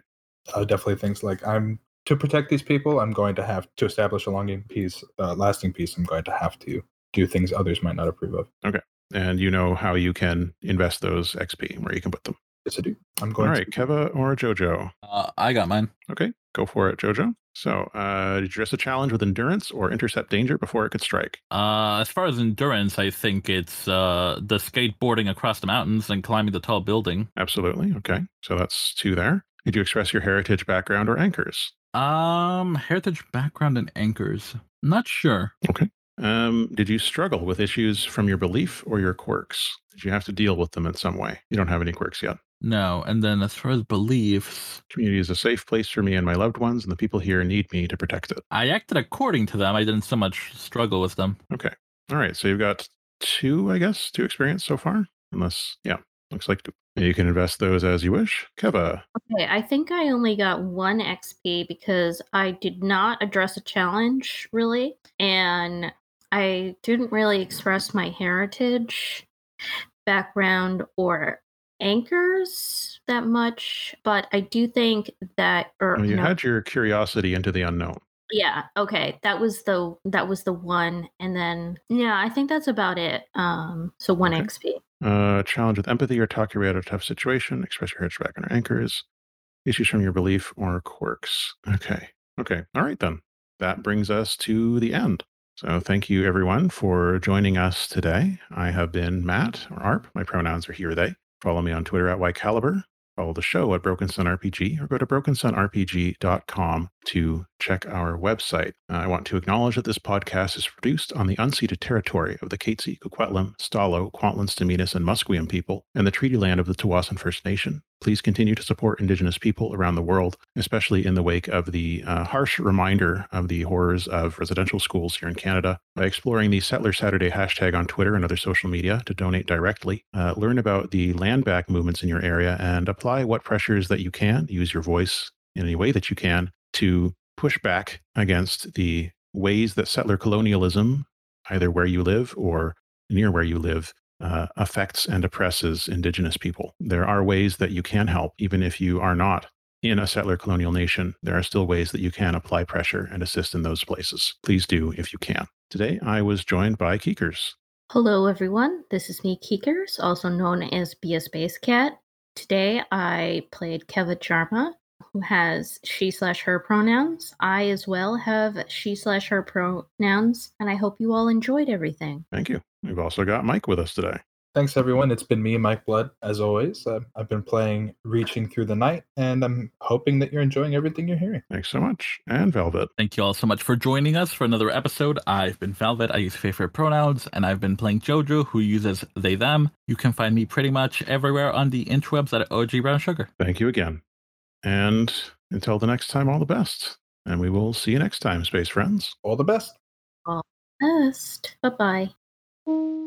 uh, definitely thinks like I'm to protect these people. I'm going to have to establish a longing peace, uh, lasting peace. I'm going to have to do things others might not approve of. Okay, and you know how you can invest those XP where you can put them. Yes, I do. I'm going right, to. Keva or Jojo. Uh, I got mine. Okay, go for it, Jojo. So, uh, did you address a challenge with endurance or intercept danger before it could strike? Uh, as far as endurance, I think it's uh the skateboarding across the mountains and climbing the tall building. Absolutely. Okay, so that's two there. Did you express your heritage, background, or anchors? Um, heritage background and anchors. Not sure. Okay. Um, did you struggle with issues from your belief or your quirks? Did you have to deal with them in some way? You don't have any quirks yet. No. And then as far as beliefs, Community is a safe place for me and my loved ones, and the people here need me to protect it. I acted according to them. I didn't so much struggle with them. Okay. All right. So you've got two, I guess, two experience so far. Unless, yeah, looks like two. You can invest those as you wish. Keva. Okay, I think I only got one XP because I did not address a challenge really, and I didn't really express my heritage, background, or anchors that much. But I do think that, or Well, you no, had your curiosity into the unknown. yeah, okay, that was the that was the one, and then yeah, I think that's about it. Um, so one Okay. XP. Uh, challenge with empathy or talk your way out of a tough situation. Express your background, or anchors. Issues from your belief or quirks. Okay. Okay. All right, then. That brings us to the end. So thank you, everyone, for joining us today. I have been Matt or ARP. My pronouns are he or they. Follow me on Twitter at YCaliber. Follow the show at Broken Sun RPG or go to brokensunrpg.com to check our website. Uh, I want to acknowledge that this podcast is produced on the unceded territory of the Katzie, Coquitlam, Stalo, Kwantlen, Staminas, and Musqueam people and the treaty land of the Tsawwassen First Nation. Please continue to support Indigenous people around the world, especially in the wake of the uh, harsh reminder of the horrors of residential schools here in Canada by exploring the Settler Saturday hashtag on Twitter and other social media to donate directly, uh, learn about the land back movements in your area, and apply what pressures that you can. Use your voice in any way that you can to push back against the ways that settler colonialism, either where you live or near where you live, uh, affects and oppresses Indigenous people. There are ways that you can help, even if you are not in a settler colonial nation. There are still ways that you can apply pressure and assist in those places. Please do if you can. Today, I was joined by Keekers. Hello, everyone. This is me, Keekers, also known as Be a Space Cat. Today, I played Keva Charma, who has she slash her pronouns. I as well have she slash her pronouns, and I hope you all enjoyed everything. Thank you. We've also got Mike with us today. Thanks, everyone. It's been me, Mike Blood, as always. Uh, I've been playing Reaching Through the Night, and I'm hoping that you're enjoying everything you're hearing. Thanks so much. And Velvet. Thank you all so much for joining us for another episode. I've been Velvet. I use favorite pronouns, and I've been playing Jojo, who uses they, them. You can find me pretty much everywhere on the interwebs at OG Brown Sugar. Thank you again. And until the next time, all the best. And we will see you next time, space friends. All the best. All the best. Bye bye.